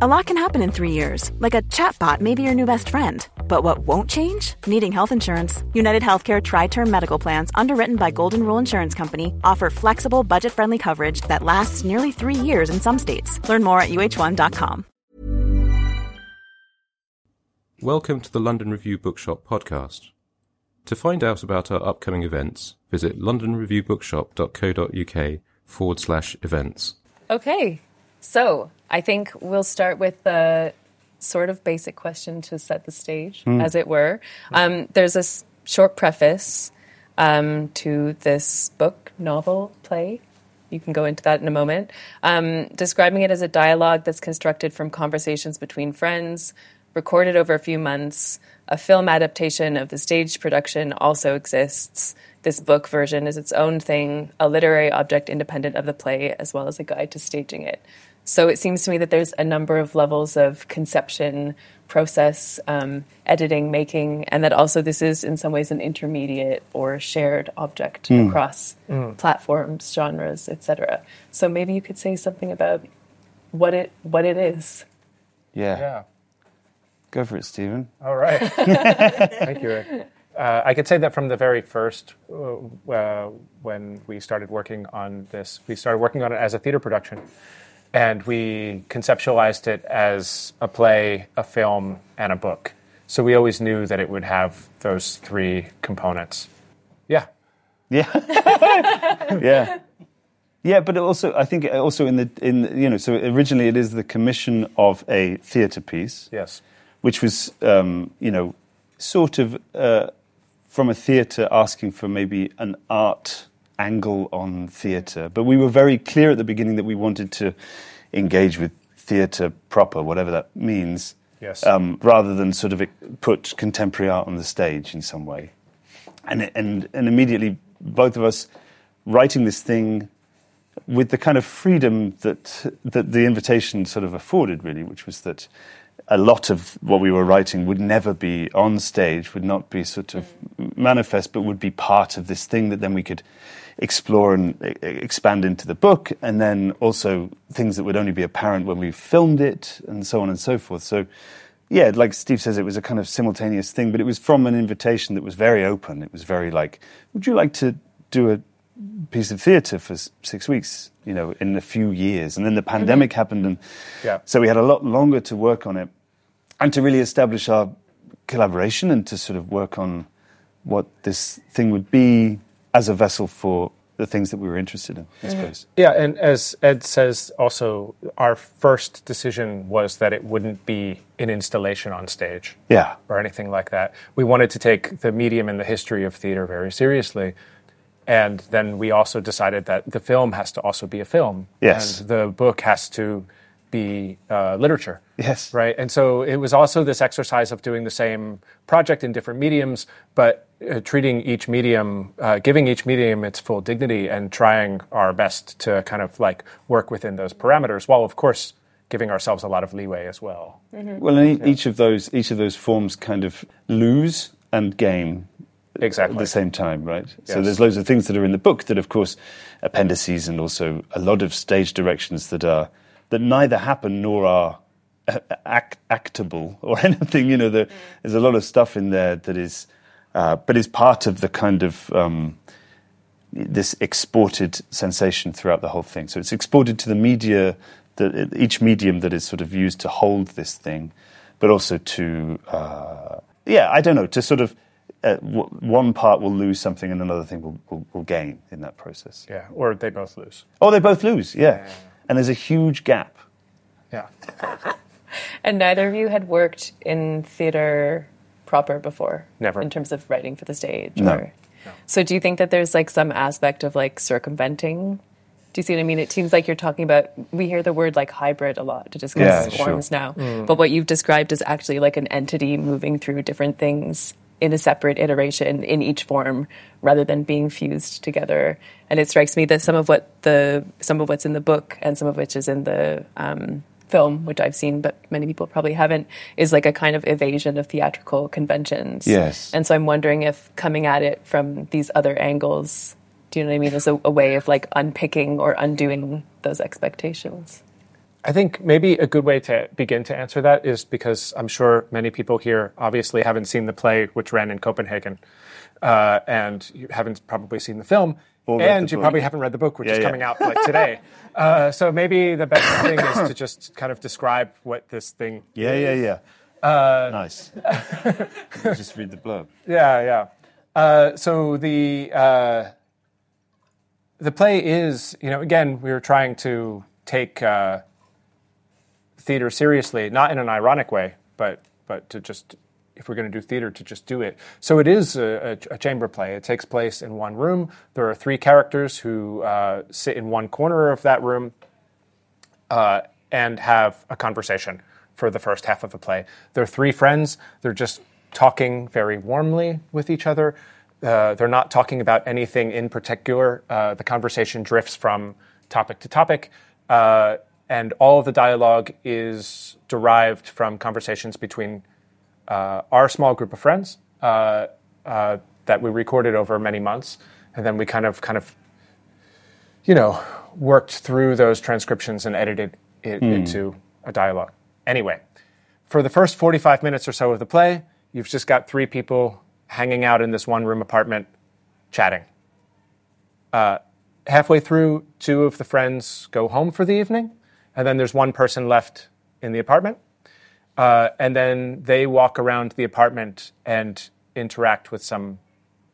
A lot can happen in three years, like a chatbot may be your new best friend. But what won't change? Needing health insurance. United Healthcare Tri Term Medical Plans, underwritten by Golden Rule Insurance Company, offer flexible, budget friendly coverage that lasts nearly three years in some states. Learn more at uh1.com. Welcome to the London Review Bookshop podcast. To find out about our upcoming events, visit londonreviewbookshop.co.uk forward slash events. Okay, so I think we'll start with the sort of basic question to set the stage, mm. as it were. Um, there's a s- short preface um, to this book, novel, play. You can go into that in a moment. Um, describing it as a dialogue that's constructed from conversations between friends, recorded over a few months. A film adaptation of the stage production also exists. This book version is its own thing, a literary object independent of the play, as well as a guide to staging it. So it seems to me that there's a number of levels of conception, process, um, editing, making, and that also this is in some ways an intermediate or shared object mm. across mm. platforms, genres, etc. So maybe you could say something about what it what it is. Yeah. Yeah. Go for it, Steven. All right. Thank you, Rick. Uh, I could say that from the very first, uh, uh, when we started working on this, we started working on it as a theater production and we conceptualized it as a play, a film, and a book. So we always knew that it would have those three components. Yeah. Yeah. yeah. Yeah, but also I think also in the in you know so originally it is the commission of a theatre piece. Yes. Which was um, you know sort of uh, from a theatre asking for maybe an art angle on theatre. But we were very clear at the beginning that we wanted to engage with theatre proper, whatever that means, yes. um, rather than sort of put contemporary art on the stage in some way. And, and, and immediately, both of us writing this thing with the kind of freedom that, that the invitation sort of afforded, really, which was that a lot of what we were writing would never be on stage, would not be sort of manifest, but would be part of this thing that then we could explore and expand into the book, and then also things that would only be apparent when we filmed it, and so on and so forth. So, yeah, like Steve says, it was a kind of simultaneous thing, but it was from an invitation that was very open. It was very like, would you like to do a piece of theatre for six weeks, you know, in a few years? And then the pandemic mm-hmm. happened, and yeah. so we had a lot longer to work on it and to really establish our collaboration and to sort of work on what this thing would be as a vessel for the things that we were interested in, I mm-hmm. suppose. Yeah, and as Ed says, also, our first decision was that it wouldn't be an installation on stage. Yeah. Or anything like that. We wanted to take the medium and the history of theater very seriously. And then we also decided that the film has to also be a film. Yes. And the book has to be uh, literature. Yes. Right. And so it was also this exercise of doing the same project in different mediums, but uh, treating each medium, uh, giving each medium its full dignity and trying our best to kind of like work within those parameters while, of course, giving ourselves a lot of leeway as well. Mm-hmm. Well, and each yeah. of those, each of those forms kind of lose and gain exactly at the same time, right? Yes. So there's loads of things that are in the book that, of course, appendices and also a lot of stage directions that are that neither happen nor are act, actable or anything. You know, there, mm. there's a lot of stuff in there that is, uh, but is part of the kind of um, this exported sensation throughout the whole thing. So it's exported to the media, that each medium that is sort of used to hold this thing, but also to, uh, yeah, I don't know, to sort of. Uh, w- one part will lose something and another thing will, will, will, gain in that process. Yeah, or they both lose. Oh, they both lose, yeah. yeah, yeah and there's a huge gap. Yeah. and neither of you had worked in theater proper before? Never. In terms of writing for the stage? No. Or, no. So do you think that there's like some aspect of like circumventing Do you see what I mean? It seems like you're talking about. We hear the word like hybrid a lot to discuss Yeah, sure. forms now, but what you've described is actually like an entity moving through different things in a separate iteration in each form, rather than being fused together. And it strikes me that some of what the some of what's in the book and some of which is in the um, film, which I've seen, but many people probably haven't, is like a kind of evasion of theatrical conventions. Yes. And so I'm wondering if coming at it from these other angles, do you know what I mean, is a, a way of like unpicking or undoing those expectations. I think maybe a good way to begin to answer that is because I'm sure many people here obviously haven't seen the play which ran in Copenhagen, uh, and you haven't probably seen the film, Or and you book. probably haven't read the book, which Yeah, is yeah. coming out like today. Uh, so maybe the best thing is to just kind of describe what this thing. Yeah, yeah, yeah. Uh, nice. Just read the blurb. Yeah, yeah. Uh, so the uh, the play is, you know, again, we were trying to take uh, theater seriously, not in an ironic way, but but to just if we're going to do theater, to just do it. So it is a, a, a chamber play. It takes place in one room. There are three characters who uh, sit in one corner of that room uh, and have a conversation for the first half of the play. They're three friends. They're just talking very warmly with each other. Uh, they're not talking about anything in particular. Uh, the conversation drifts from topic to topic, uh, and all of the dialogue is derived from conversations between uh, our small group of friends uh, uh, that we recorded over many months, and then we kind of kind of you know, worked through those transcriptions and edited it into a dialogue. Anyway, for the first 45 minutes or so of the play, you've just got three people hanging out in this one room apartment chatting. Uh, halfway through, two of the friends go home for the evening, and then there's one person left in the apartment. Uh, and then they walk around the apartment and interact with some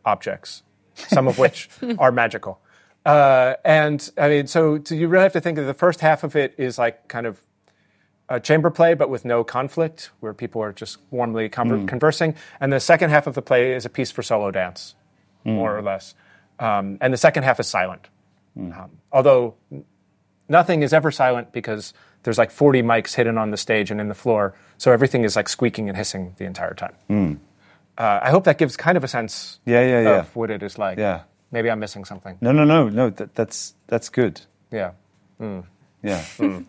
objects, some of which are magical. Uh, and I mean, so, so you really have to think that the first half of it is like kind of a chamber play, but with no conflict, where people are just warmly conver- conversing. And the second half of the play is a piece for solo dance, more or less. Um, and the second half is silent. Um, although nothing is ever silent because there's like 40 mics hidden on the stage and in the floor, so everything is like squeaking and hissing the entire time. Uh, I hope that gives kind of a sense Yeah, yeah, yeah. of what it is like. Yeah. Maybe I'm missing something. No, no, no, no. That, that's that's good. Yeah. Yeah.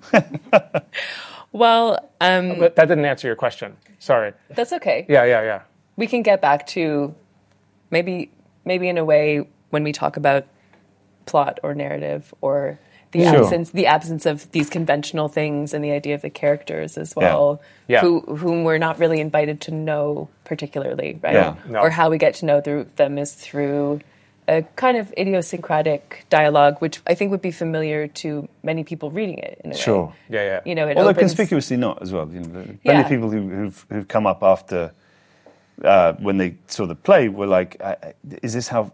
Well, um, But that didn't answer your question. Sorry. that's okay. Yeah, yeah, yeah. We can get back to maybe maybe in a way when we talk about plot or narrative or the Sure. absence the absence of these conventional things and the idea of the characters as well, Yeah. who whom we're not really invited to know particularly, right? Yeah. No. Or how we get to know through them is through a kind of idiosyncratic dialogue, which I think would be familiar to many people reading it. In a Sure. way. Yeah, yeah. You know, it Although opens, conspicuously not as well. You know, there are Yeah. many people who, who've who've come up after uh, when they saw the play were like, I, I- "Is this how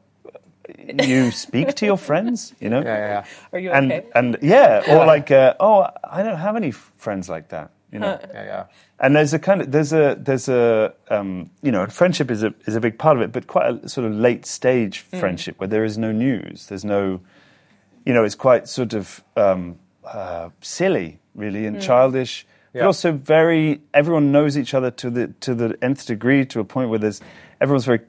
you speak to your friends?" You know. Yeah, yeah, yeah. Are you And okay? and yeah, or like, uh, "Oh, I don't have any friends like that." You know. Yeah, yeah. And there's a kind of there's a there's a um, you know friendship is a is a big part of it, but quite a sort of late stage friendship where there is no news. There's no, you know, it's quite sort of um, uh, silly, really, and childish, but also very. Everyone knows each other to the to the nth degree, to a point where there's everyone's very,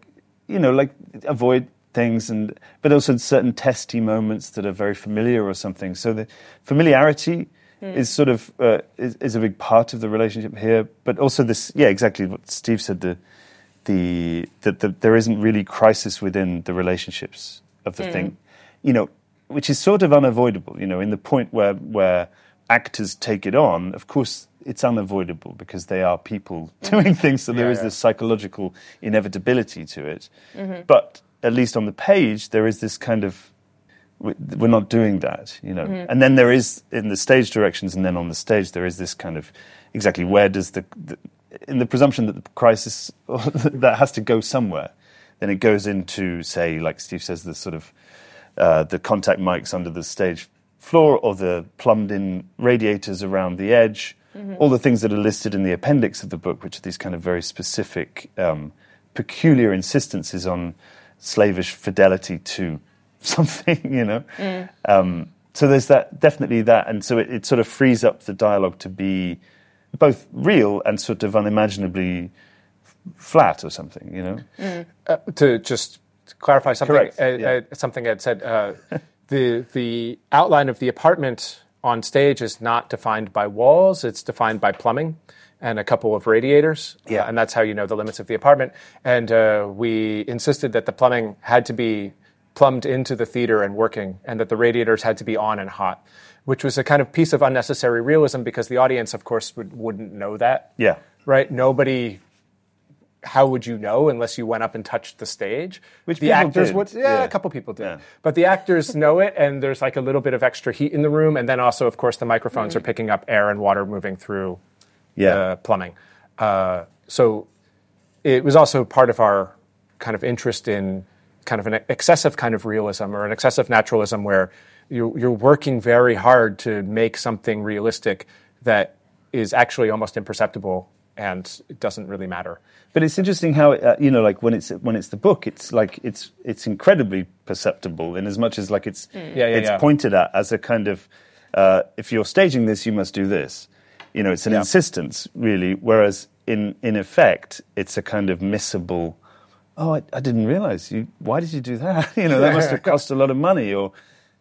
you know, like avoid things and but also certain testy moments that are very familiar or something. So the familiarity hmm. is sort of uh, is, is a big part of the relationship here, but also this, yeah, exactly what Steve said. The the that the, there isn't really crisis within the relationships of the hmm. thing, you know, which is sort of unavoidable. You know, in the point where where actors take it on, of course, it's unavoidable because they are people hmm. doing things. So there is yeah. this psychological inevitability to it. Mm-hmm. But at least on the page, there is this kind of we- we're not doing that, you know. And then there is in the stage directions, and then on the stage there is this kind of exactly where does the, the in the presumption that the crisis that has to go somewhere, then it goes into say, like Steve says, the sort of uh, the contact mics under the stage floor or the plumbed-in radiators around the edge, all the things that are listed in the appendix of the book, which are these kind of very specific, um, peculiar insistences on slavish fidelity to something, you know. Um, so there's that definitely that, and so it, it sort of frees up the dialogue to be both real and sort of unimaginably f- flat or something, you know. Uh, to just clarify something, Correct, uh, yeah. uh, something Ed said, uh, the the outline of the apartment on stage is not defined by walls; it's defined by plumbing and a couple of radiators. Yeah. Uh, and that's how you know the limits of the apartment. And uh, we insisted that the plumbing had to be plumbed into the theater and working, and that the radiators had to be on and hot. Which was a kind of piece of unnecessary realism because the audience, of course, would, wouldn't know that Yeah. right? Nobody. How would you know unless you went up and touched the stage? Which the actors did, would. Yeah, yeah. a couple people did. Yeah. But the actors know it, and there's like a little bit of extra heat in the room, and then also, of course, the microphones are picking up air and water moving through Yeah. the plumbing. Uh, so it was also part of our kind of interest in kind of an excessive kind of realism or an excessive naturalism where you're, you're working very hard to make something realistic that is actually almost imperceptible and it doesn't really matter. But it's interesting how uh, you know, like when it's when it's the book, it's like it's it's incredibly perceptible in as much as like it's Yeah, yeah, it's yeah. pointed at as a kind of uh, if you're staging this, you must do this. You know, it's an Yeah. insistence really. Whereas in in effect, it's a kind of missable. Oh, I, I didn't realize you. Why did you do that? You know, that must have cost a lot of money, or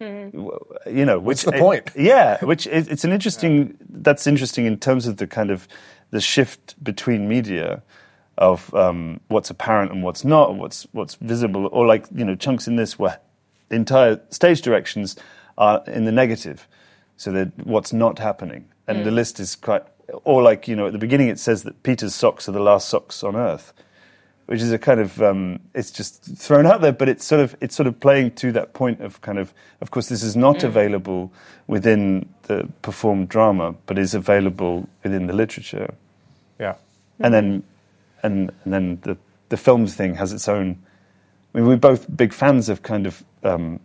you know, which the point? yeah, which is, it's an interesting. That's interesting in terms of the kind of the shift between media of um, what's apparent and what's not, and what's what's visible, or like you know chunks in this where entire stage directions are in the negative, so that what's not happening, and the list is quite. Or like you know at the beginning it says that Peter's socks are the last socks on earth which is a kind of um, it's just thrown out there, but it's sort of it's sort of playing to that point of kind of of course this is not available within the performed drama, but is available within the literature, Yeah. and then and and then the the films thing has its own. I mean, we're both big fans of kind of um,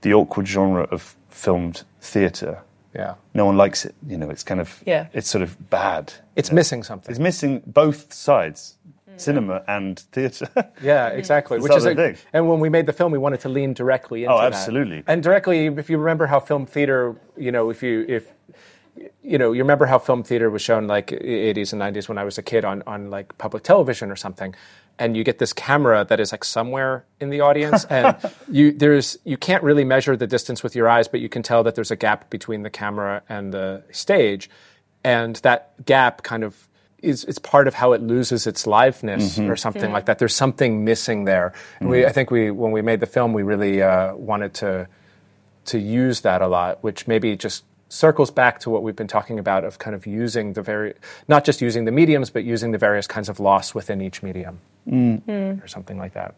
the awkward genre of filmed theatre. Yeah. No one likes it, you know. It's kind of Yeah. It's sort of bad. It's missing something. It's missing both sides, mm. cinema and theatre. Yeah, exactly. Which is other a, thing. and when we made the film, we wanted to lean directly into Oh, that. absolutely. And directly, if you remember how film theater, you know, if you if you know, you remember how film theater was shown like 80s and 90s when I was a kid on on like public television or something. And you get this camera that is like somewhere in the audience, and you there's you can't really measure the distance with your eyes, but you can tell that there's a gap between the camera and the stage, and that gap kind of is it's part of how it loses its liveness or something like that. There's something missing there. And we, I think we when we made the film, we really uh, wanted to to use that a lot, which maybe just circles back to what we've been talking about of kind of using the very not just using the mediums, but using the various kinds of loss within each medium Mm. or something like that.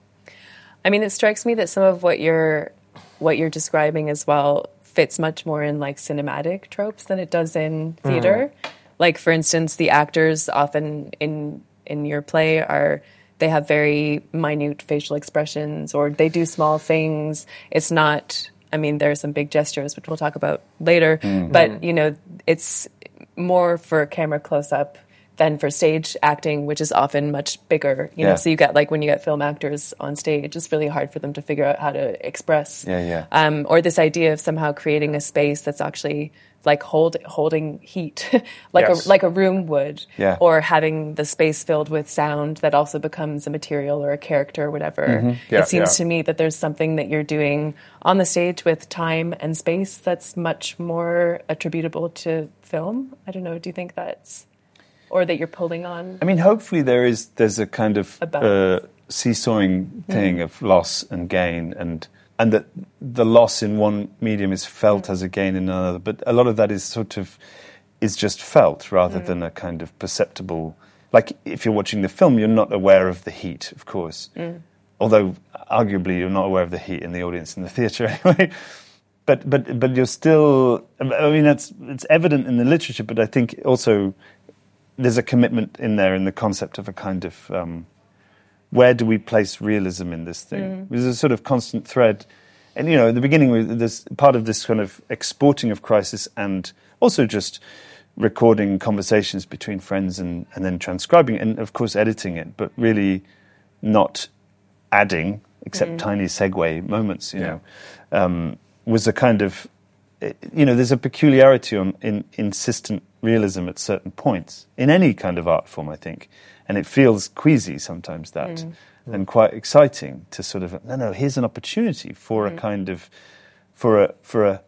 I mean, it strikes me that some of what you're what you're describing as well fits much more in like cinematic tropes than it does in theater. Mm. Like, for instance, the actors often in in your play are they have very minute facial expressions or they do small things. It's not. I mean, there are some big gestures, which we'll talk about later. Mm-hmm. But you know, it's more for camera close up than for stage acting, which is often much bigger. You know, so you get like when you get film actors on stage, it's really hard for them to figure out how to express. Yeah, yeah. Um, or this idea of somehow creating a space that's actually like hold, holding heat, like Yes. a like a room would, Yeah. or having the space filled with sound that also becomes a material or a character or whatever. Yeah, it seems yeah. to me that there's something that you're doing on the stage with time and space that's much more attributable to film. I don't know. Do you think that's or that you're pulling on? I mean, hopefully there is there's a kind of A uh, seesawing mm-hmm. thing of loss and gain, and and that the loss in one medium is felt mm-hmm. as a gain in another. But a lot of that is sort of is just felt rather mm-hmm. than a kind of perceptible. Like if you're watching the film, you're not aware of the heat, of course. Mm. Although arguably you're not aware of the heat in the audience in the theatre anyway. But but but you're still. I mean, that's it's evident in the literature, but I think also there's a commitment in there in the concept of a kind of um, where do we place realism in this thing? There's a sort of constant thread, and you know, in the beginning, we- there's part of this kind of exporting of crisis, and also just recording conversations between friends and, and then transcribing and of course editing it, but really not adding except tiny segue moments. You know, um, was a kind of eh, you know, there's a peculiarity on in insistent realism at certain points in any kind of art form, I think, and it feels queasy sometimes that, Mm. and quite exciting to sort of no, no, here's an opportunity for Mm. a kind of for a for a,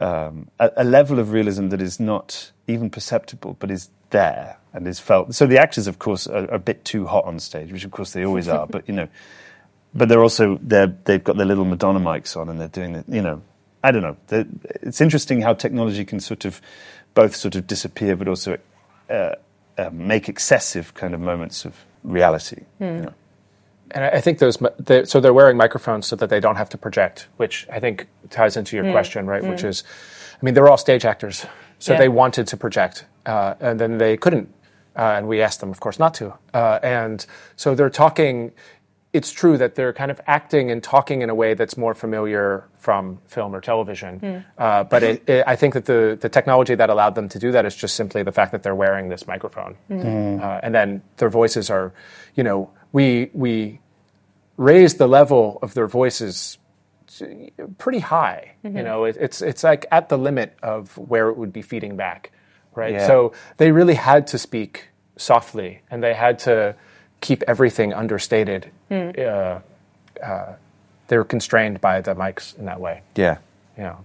um, a a level of realism that is not even perceptible, but is there and is felt. So the actors, of course, are, are a bit too hot on stage, which of course they always are. But you know, but they're also they're they've got their little Madonna mics on and they're doing it. You know, I don't know. It's interesting how technology can sort of both sort of disappear, but also uh, uh, make excessive kind of moments of reality. you know. And I I think those, mi- they, so they're wearing microphones so that they don't have to project, which I think ties into your question, right? Which is, I mean, they're all stage actors, so Yeah. they wanted to project, uh, and then they couldn't, uh, and we asked them, of course, not to. Uh, and so they're talking. It's true that they're kind of acting and talking in a way that's more familiar from film or television. Uh, but it, it, I think that the, the technology that allowed them to do that is just simply the fact that they're wearing this microphone. Uh, and then their voices are, you know, we, we raise the level of their voices pretty high. You know, it, it's, it's like at the limit of where it would be feeding back, right? Yeah. So they really had to speak softly and they had to keep everything understated. Uh, uh, they were constrained by the mics in that way. Yeah. Yeah.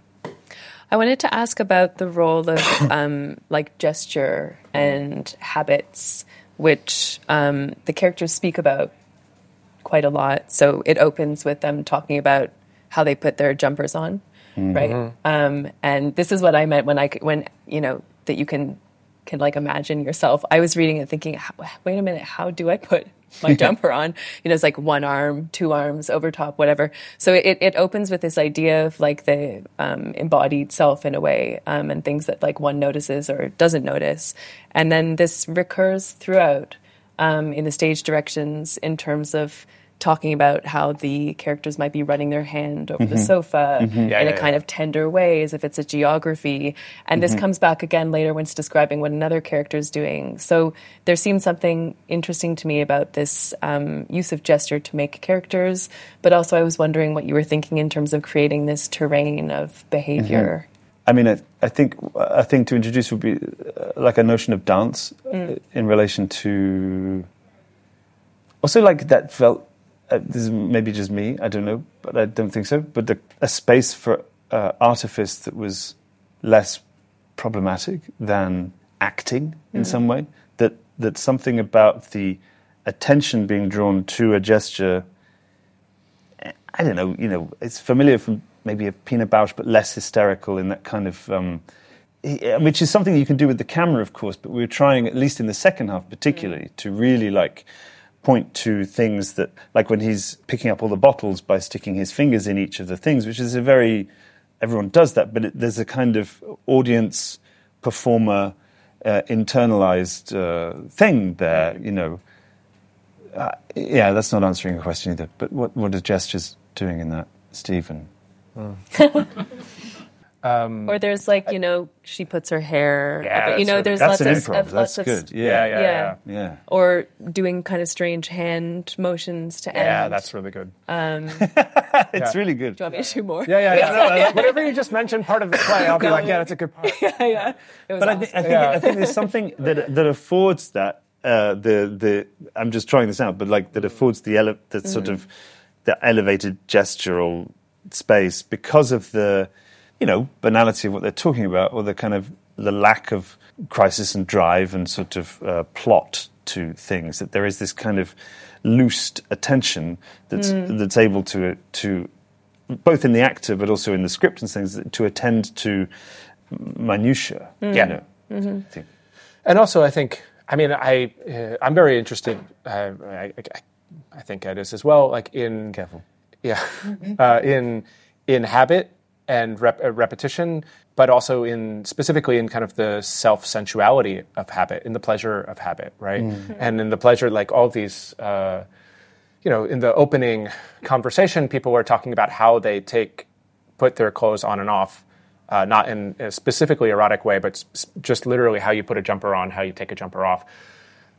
I wanted to ask about the role of um, like gesture and habits, which um, the characters speak about quite a lot. So it opens with them talking about how they put their jumpers on, right? Um, and this is what I meant when I when you know that you can can like imagine yourself. I was reading it thinking, wait a minute, how do I put my jumper on? You know, it's like one arm, two arms, over top, whatever. So it, it opens with this idea of like the um, embodied self in a way, um, and things that like one notices or doesn't notice, and then this recurs throughout um, in the stage directions in terms of talking about how the characters might be running their hand over the sofa Yeah, in yeah, a yeah. kind of tender way, as if it's a geography. And this comes back again later when it's describing what another character is doing. So there seems something interesting to me about this um, use of gesture to make characters, but also I was wondering what you were thinking in terms of creating this terrain of behavior. I mean, I, I think a thing to introduce would be uh, like a notion of dance uh, in relation to. Also, like that felt. Uh, this is maybe just me. I don't know, but I don't think so. But the, a space for uh, artifice that was less problematic than acting in some way. That that something about the attention being drawn to a gesture I don't know, you know, it's familiar from maybe a Pina Bausch, but less hysterical in that kind of, um, eh, which is something you can do with the camera, of course. But we were trying, at least in the second half, particularly, to really like point to things that, like when he's picking up all the bottles by sticking his fingers in each of the things, which is a very, everyone does that, but it, there's a kind of audience performer uh, internalized uh, thing there, you know. Uh, yeah, that's not answering a question either. But what what are gestures doing in that, Steven? Um, or there's like, you know, she puts her hair Yeah, up. You know, that's there's That's lots an of, improv. of That's lots of good. Yeah, Yeah, yeah, Yeah. yeah. yeah. or doing kind of strange hand motions to Yeah, end. Yeah, that's really good. Um, it's really good. Do you want me to do more? Yeah, yeah, yeah. Whatever you just mentioned, part of the play, I'll be like, yeah, that's a good part. yeah, yeah. It was But I, awesome. thi- I think Yeah. I think there's something that that affords that uh, the the I'm just trying this out, but like that affords the ele- the sort mm-hmm. of the elevated gestural space because of the you know banality of what they're talking about, or the kind of the lack of crisis and drive and sort of uh, plot to things. That there is this kind of loosed attention that's that's able to to both in the actor but also in the script and things to attend to minutia. Yeah. You know, thing. And also, I think, I mean, I, uh, I'm very interested. Uh, I, I, I think Ed is as well. Like in Careful. yeah, uh, in in habit and rep, uh, repetition, but also in specifically in kind of the self sensuality of habit, in the pleasure of habit, right? And in the pleasure, like all these. Uh, you know, in the opening conversation, people were talking about how they take, put their clothes on and off, uh, not in a specifically erotic way, but just literally how you put a jumper on, how you take a jumper off.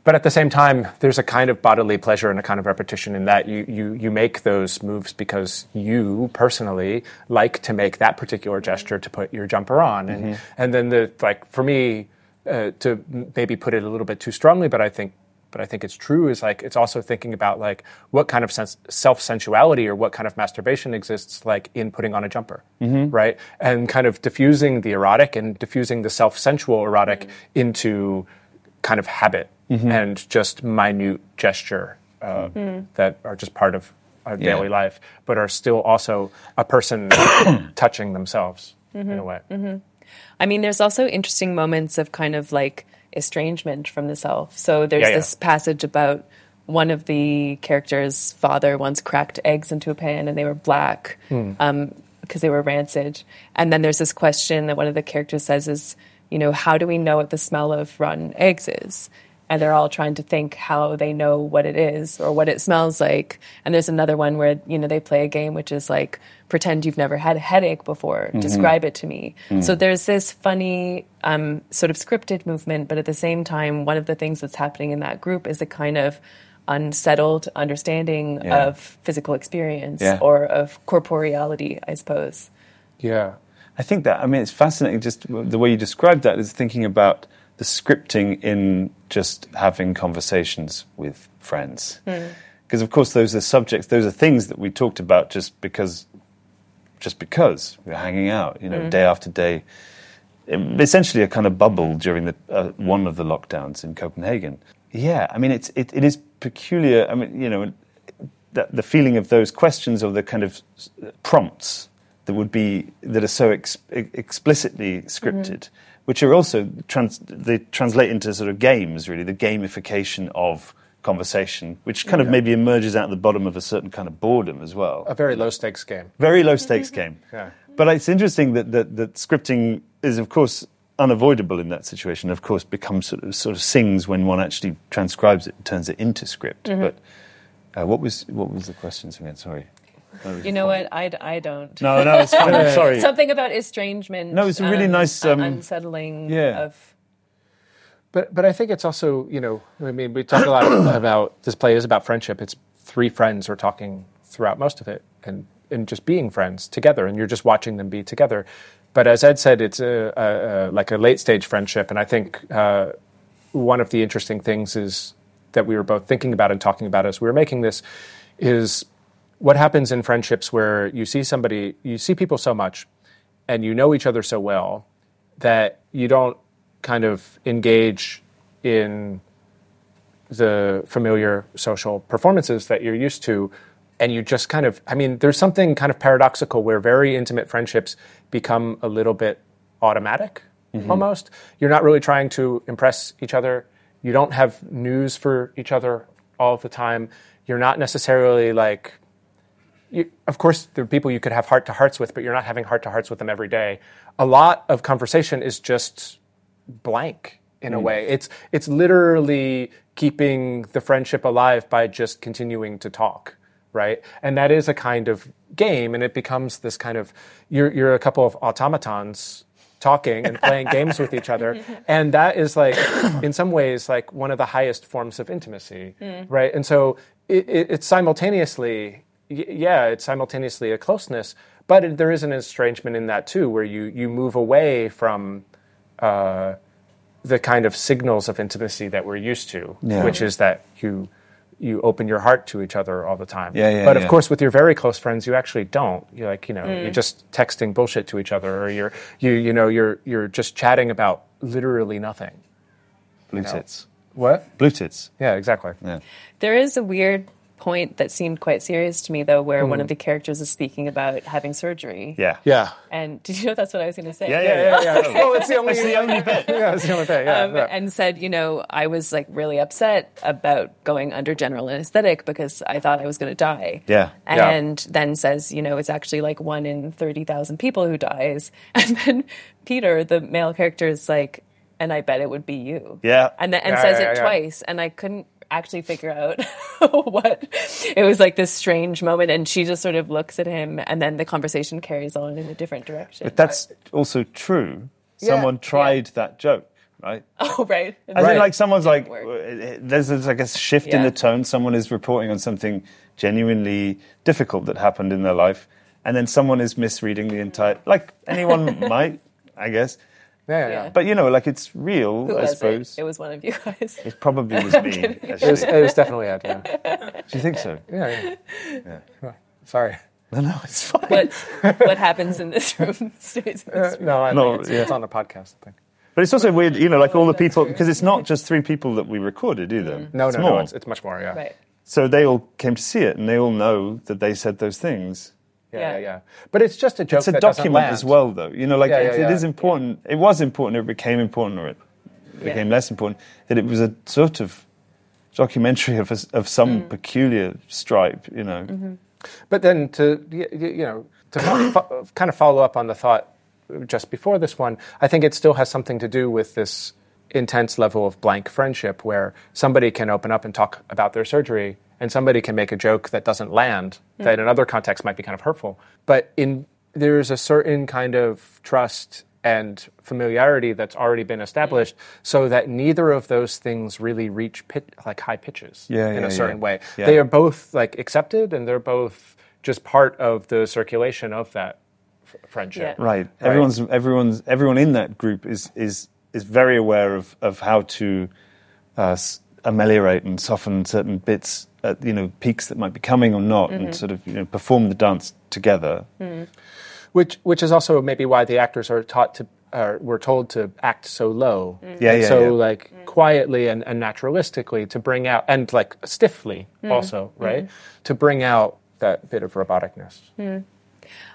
But at the same time, there's a kind of bodily pleasure and a kind of repetition in that you, you, you make those moves because you personally like to make that particular gesture to put your jumper on. And, Mm-hmm. and then the, like, for me, uh, to maybe put it a little bit too strongly, but I think, but I think it's true is like, it's also thinking about like what kind of sense, self sensuality or what kind of masturbation exists like in putting on a jumper, right? And kind of diffusing the erotic and diffusing the self sensual erotic into kind of habit mm-hmm. and just minute gesture uh, mm-hmm. that are just part of our Yeah. daily life, but are still also a person touching themselves in a mm-hmm. way. I mean, there's also interesting moments of kind of like estrangement from the self. So there's Yeah, yeah. this passage about one of the characters' father once cracked eggs into a pan and they were black hmm. um, because they were rancid. And then there's this question that one of the characters says is, you know, how do we know what the smell of rotten eggs is? And they're all trying to think how they know what it is or what it smells like. And there's another one where, you know, they play a game which is like, pretend you've never had a headache before, describe it to me. So there's this funny, um, sort of scripted movement, but at the same time, one of the things that's happening in that group is a kind of unsettled understanding Yeah. of physical experience Yeah. or of corporeality, I suppose. Yeah. I think that I mean it's fascinating. Just the way you described that is thinking about the scripting in just having conversations with friends, hmm. because of course those are subjects, those are things that we talked about just because, just because we're hanging out, you know, hmm. day after day. Essentially, a kind of bubble during the uh, one of the lockdowns in Copenhagen. Yeah, I mean it's it, it is peculiar. I mean, you know, that the feeling of those questions or the kind of uh, prompts that would be that are so ex- e- explicitly scripted, which are also trans- they translate into sort of games, really, the gamification of conversation, which kind of maybe emerges out of the bottom of a certain kind of boredom as well. A very low stakes game. Very low stakes game. Yeah. But it's interesting that, that that scripting is, of course, unavoidable in that situation. Of course, becomes sort of sort of sings when one actually transcribes it, and turns it into script. But uh, what was what was the questions again? Sorry. You know what? I, I don't. No, no, it's fine. I'm sorry. Something about estrangement. No, it's a really nice, um, unsettling yeah. of. But but I think it's also you know I mean we talk a lot about this play is about friendship. It's three friends are talking throughout most of it and and just being friends together, and you're just watching them be together. But as Ed said, it's a, a, a like a late stage friendship, and I think uh, one of the interesting things is that we were both thinking about and talking about as we were making this is what happens in friendships where you see somebody you see people so much and you know each other so well that you don't kind of engage in the familiar social performances that you're used to. And you just kind of i mean there's something kind of paradoxical where very intimate friendships become a little bit automatic mm-hmm. almost. You're not really trying to impress each other. You don't have news for each other all the time. You're not necessarily like you, of course, there are people you could have heart to hearts with, but you're not having heart to hearts with them every day. A lot of conversation is just blank in a mm. way. It's it's literally keeping the friendship alive by just continuing to talk, right? And that is a kind of game, and it becomes this kind of you're you're a couple of automatons talking and playing games with each other and that is like in some ways like one of the highest forms of intimacy mm. right and so it, it, it's simultaneously y- yeah it's simultaneously a closeness but it, there is an estrangement in that too where you you move away from uh, the kind of signals of intimacy that we're used to Yeah. which is that you you open your heart to each other all the time Yeah, yeah, but of yeah. course with your very close friends you actually don't you're like you know you're just texting bullshit to each other or you're you you know you're you're just chatting about literally nothing Blue know. tits. what Blue tits. yeah exactly Yeah. There is a weird point that seemed quite serious to me, though, where one of the characters is speaking about having surgery. Yeah. yeah And did you know that's what I was going to say? Yeah, yeah, yeah. yeah well it's the only, the only bit yeah it's the only bit yeah, um, yeah. and said, you know, I was like really upset about going under general anesthetic because I thought I was going to die. Yeah. Yeah. And then says, you know, it's actually like one in 30,000 people who dies. And then Peter, the male character, is like, and I bet it would be you. Yeah. And, then, and Yeah, says yeah, it yeah. twice. And I couldn't actually figure out what it was like this strange moment and she just sort of looks at him and then the conversation carries on in a different direction But that's also true. Someone tried that joke. right? Oh, right. As Right. in, like someone's like, there's, there's like a shift in the tone. Someone is reporting on something genuinely difficult that happened in their life, and then someone is misreading the entire. Like anyone might, I guess. Yeah, yeah. Yeah. yeah. But you know, like it's real. Who I was suppose it? It was one of you guys. It probably was me. It was, it was definitely Ed. Yeah. Do you think so? Yeah, yeah. Sorry. No, no, it's fine. what what happens in this room stays in this Uh, room. no, I No, it's, yeah. it's on the podcast. I think. But it's also weird, you know, like all the people, because it's not just three people that we recorded either. No, it's no, more. no. It's, it's much more. Yeah. Right. So they all came to see it, and they all know that they said those things. Yeah, yeah. But it's just a joke. It's a document as well, though. You know, like Yeah, it, it is important. It was important. It became important, or it became less important. That it was a sort of documentary of a, of some Mm. peculiar stripe. You know, Mm-hmm. But then to you know to kind of follow up on the thought just before this one, I think it still has something to do with this intense level of blank friendship where somebody can open up and talk about their surgery and somebody can make a joke that doesn't land that in other contexts might be kind of hurtful. But in there's a certain kind of trust and familiarity that's already been established so that neither of those things really reach pit, like high pitches Yeah, in yeah, a certain yeah. way. They are both like accepted and they're both just part of the circulation of that f- friendship. Yeah. right? Everyone's everyone's everyone in that group is is is very aware of of how to uh, s- ameliorate and soften certain bits, at, you know, peaks that might be coming or not, Mm-hmm. and sort of you know perform the dance together. Which which is also maybe why the actors are taught to uh, were told to act so low. Yeah, yeah, so yeah. like quietly and, and naturalistically to bring out and like stiffly Mm-hmm. also, right? To bring out that bit of roboticness.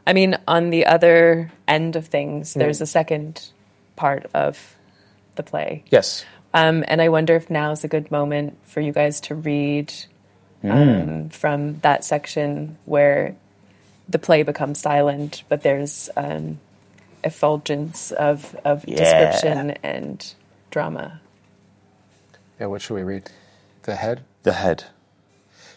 I mean, on the other end of things, there's a second part of the play. Yes. Um, and I wonder if now is a good moment for you guys to read um, from that section where the play becomes silent, but there's um, effulgence of, of description and drama. Yeah, what should we read? The head? The head.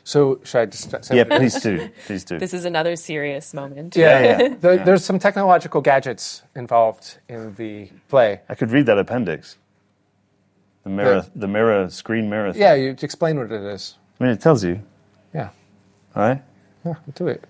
So should I just say Yeah, what it is? please do, please do. This is another serious moment. Yeah, Yeah, yeah. There, There's some technological gadgets involved in the play. I could read that appendix. The mirror, the mirror, screen mirror. Thing. Yeah, you explain what it is. I mean, it tells you, Yeah, all right? yeah, do it.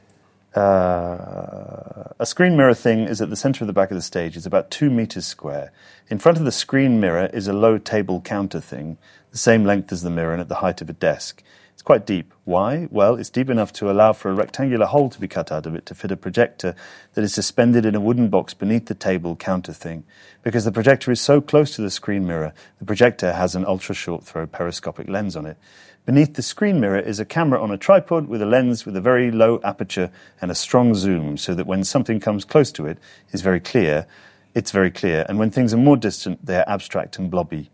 Uh, a screen mirror thing is at the center of the back of the stage. It's about two meters square. In front of the screen mirror is a low table counter thing, the same length as the mirror and at the height of a desk. It's quite deep. Why? Well, it's deep enough to allow for a rectangular hole to be cut out of it to fit a projector that is suspended in a wooden box beneath the table counter thing. Because the projector is so close to the screen mirror, the projector has an ultra short throw periscopic lens on it. Beneath the screen mirror is a camera on a tripod with a lens with a very low aperture and a strong zoom so that when something comes close to it is very clear, it's very clear, and when things are more distant, they are abstract and blobby.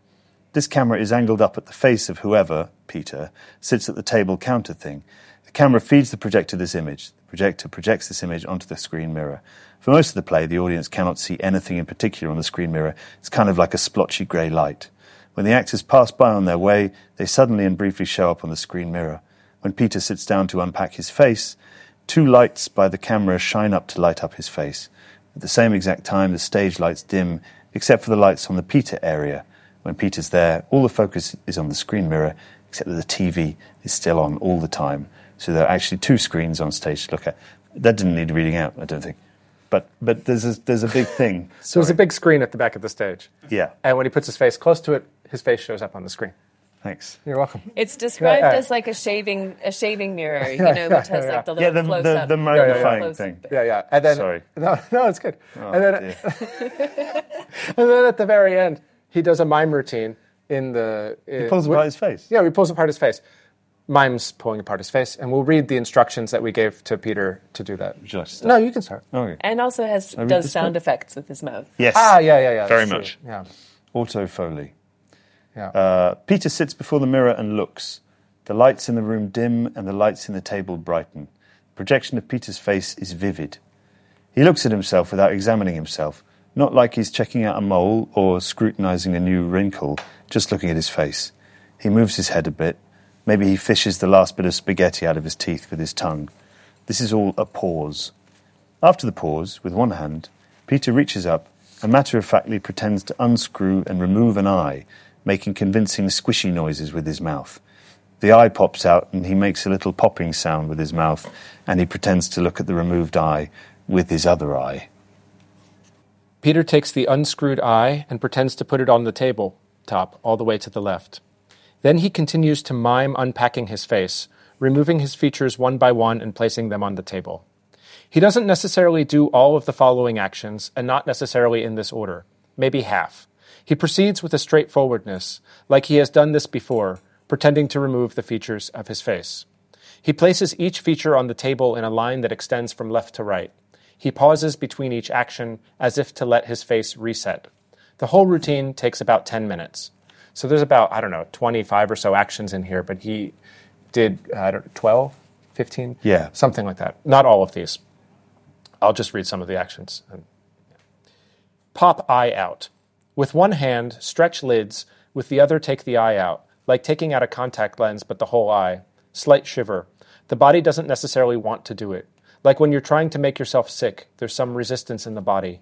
This camera is angled up at the face of whoever, Peter, sits at the table counter thing. The camera feeds the projector this image. The projector projects this image onto the screen mirror. For most of the play, the audience cannot see anything in particular on the screen mirror. It's kind of like a splotchy grey light. When the actors pass by on their way, they suddenly and briefly show up on the screen mirror. When Peter sits down to unpack his face, two lights by the camera shine up to light up his face. At the same exact time, the stage lights dim, except for the lights on the Peter area. When Peter's there, all the focus is on the screen mirror, except that the TV is still on all the time. So there are actually two screens on stage to look at. That didn't need reading out, I don't think. But, but there's, a, there's a big thing. So there's a big screen at the back of the stage. Yeah, And when he puts his face close to it, his face shows up on the screen. thanks. You're welcome. It's described Yeah, yeah. as like a shaving a shaving mirror, you Yeah, know, yeah, which has yeah, like the Yeah, little the, close the, up. the magnifying Close-up thing. Yeah, yeah. And then Sorry. No, no, it's good. Oh, and then and then at the very end, he does a mime routine in the. He pulls apart his face. Yeah, he pulls apart his face. Mimes pulling apart his face, and we'll read the instructions that we gave to Peter to do that. Would you start? No, you can start. Okay. And also has read does sound bit? effects with his mouth. Yes. Ah, yeah, yeah, yeah. Very that's true. much. Yeah, Auto Foley. yeah. Uh, Peter sits before the mirror and looks. The lights in the room dim and the lights in the table brighten. The projection of Peter's face is vivid. He looks at himself without examining himself, not like he's checking out a mole or scrutinizing a new wrinkle, just looking at his face. He moves his head a bit. Maybe he fishes the last bit of spaghetti out of his teeth with his tongue. This is all a pause. After the pause, with one hand, Peter reaches up and matter of factly pretends to unscrew and remove an eye, making convincing squishy noises with his mouth. The eye pops out and he makes a little popping sound with his mouth, and he pretends to look at the removed eye with his other eye. Peter takes the unscrewed eye and pretends to put it on the table top all the way to the left. Then he continues to mime unpacking his face, removing his features one by one and placing them on the table. He doesn't necessarily do all of the following actions, and not necessarily in this order, maybe half. He proceeds with a straightforwardness, like he has done this before, pretending to remove the features of his face. He places each feature on the table in a line that extends from left to right. He pauses between each action as if to let his face reset. The whole routine takes about 10 minutes. So there's about, I don't know, 25 or so actions in here, but he did, I don't know, 12, 15? Yeah. Something like that. Not all of these. I'll just read some of the actions. Pop eye out. With one hand, stretch lids, with the other, take the eye out, like taking out a contact lens, but the whole eye. Slight shiver. The body doesn't necessarily want to do it. Like when you're trying to make yourself sick, there's some resistance in the body.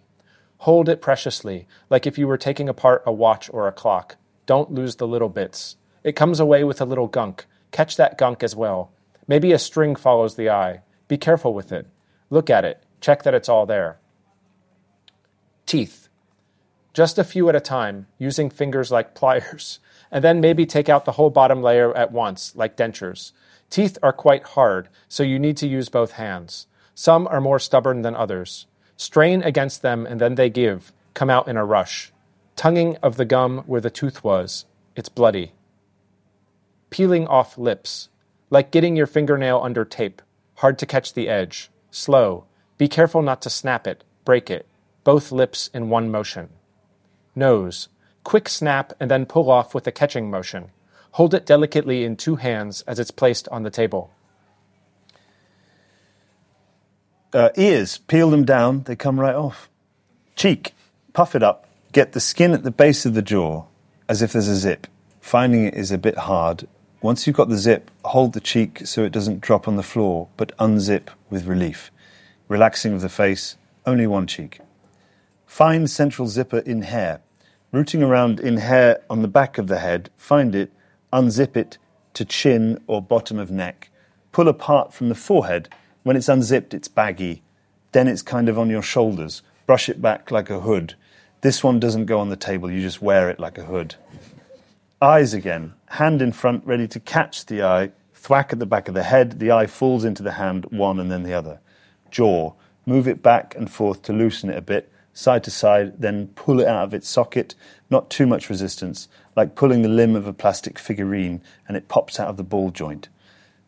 Hold it preciously, like if you were taking apart a watch or a clock. Don't lose the little bits. It comes away with a little gunk. Catch that gunk as well. Maybe a string follows the eye. Be careful with it. Look at it. Check that it's all there. Teeth. Just a few at a time, using fingers like pliers, and then maybe take out the whole bottom layer at once, like dentures. Teeth are quite hard, so you need to use both hands. Some are more stubborn than others. Strain against them, and then they give, come out in a rush. Tonguing of the gum where the tooth was. It's bloody. Peeling off lips. Like getting your fingernail under tape. Hard to catch the edge. Slow. Be careful not to snap it, break it. Both lips in one motion. Nose. Quick snap and then pull off with a catching motion. Hold it delicately in two hands as it's placed on the table. Uh, ears, peel them down, they come right off. Cheek, puff it up, get the skin at the base of the jaw as if there's a zip. Finding it is a bit hard. Once you've got the zip, hold the cheek so it doesn't drop on the floor, but unzip with relief. Relaxing of the face, only one cheek. Find central zipper in hair. Rooting around in hair on the back of the head, find it, unzip it to chin or bottom of neck. Pull apart from the forehead. When it's unzipped, it's baggy. Then it's kind of on your shoulders. Brush it back like a hood. This one doesn't go on the table, you just wear it like a hood. Eyes again. Hand in front, ready to catch the eye. Thwack at the back of the head. The eye falls into the hand, one and then the other. Jaw. Move it back and forth to loosen it a bit side to side, then pull it out of its socket, not too much resistance, like pulling the limb of a plastic figurine and it pops out of the ball joint.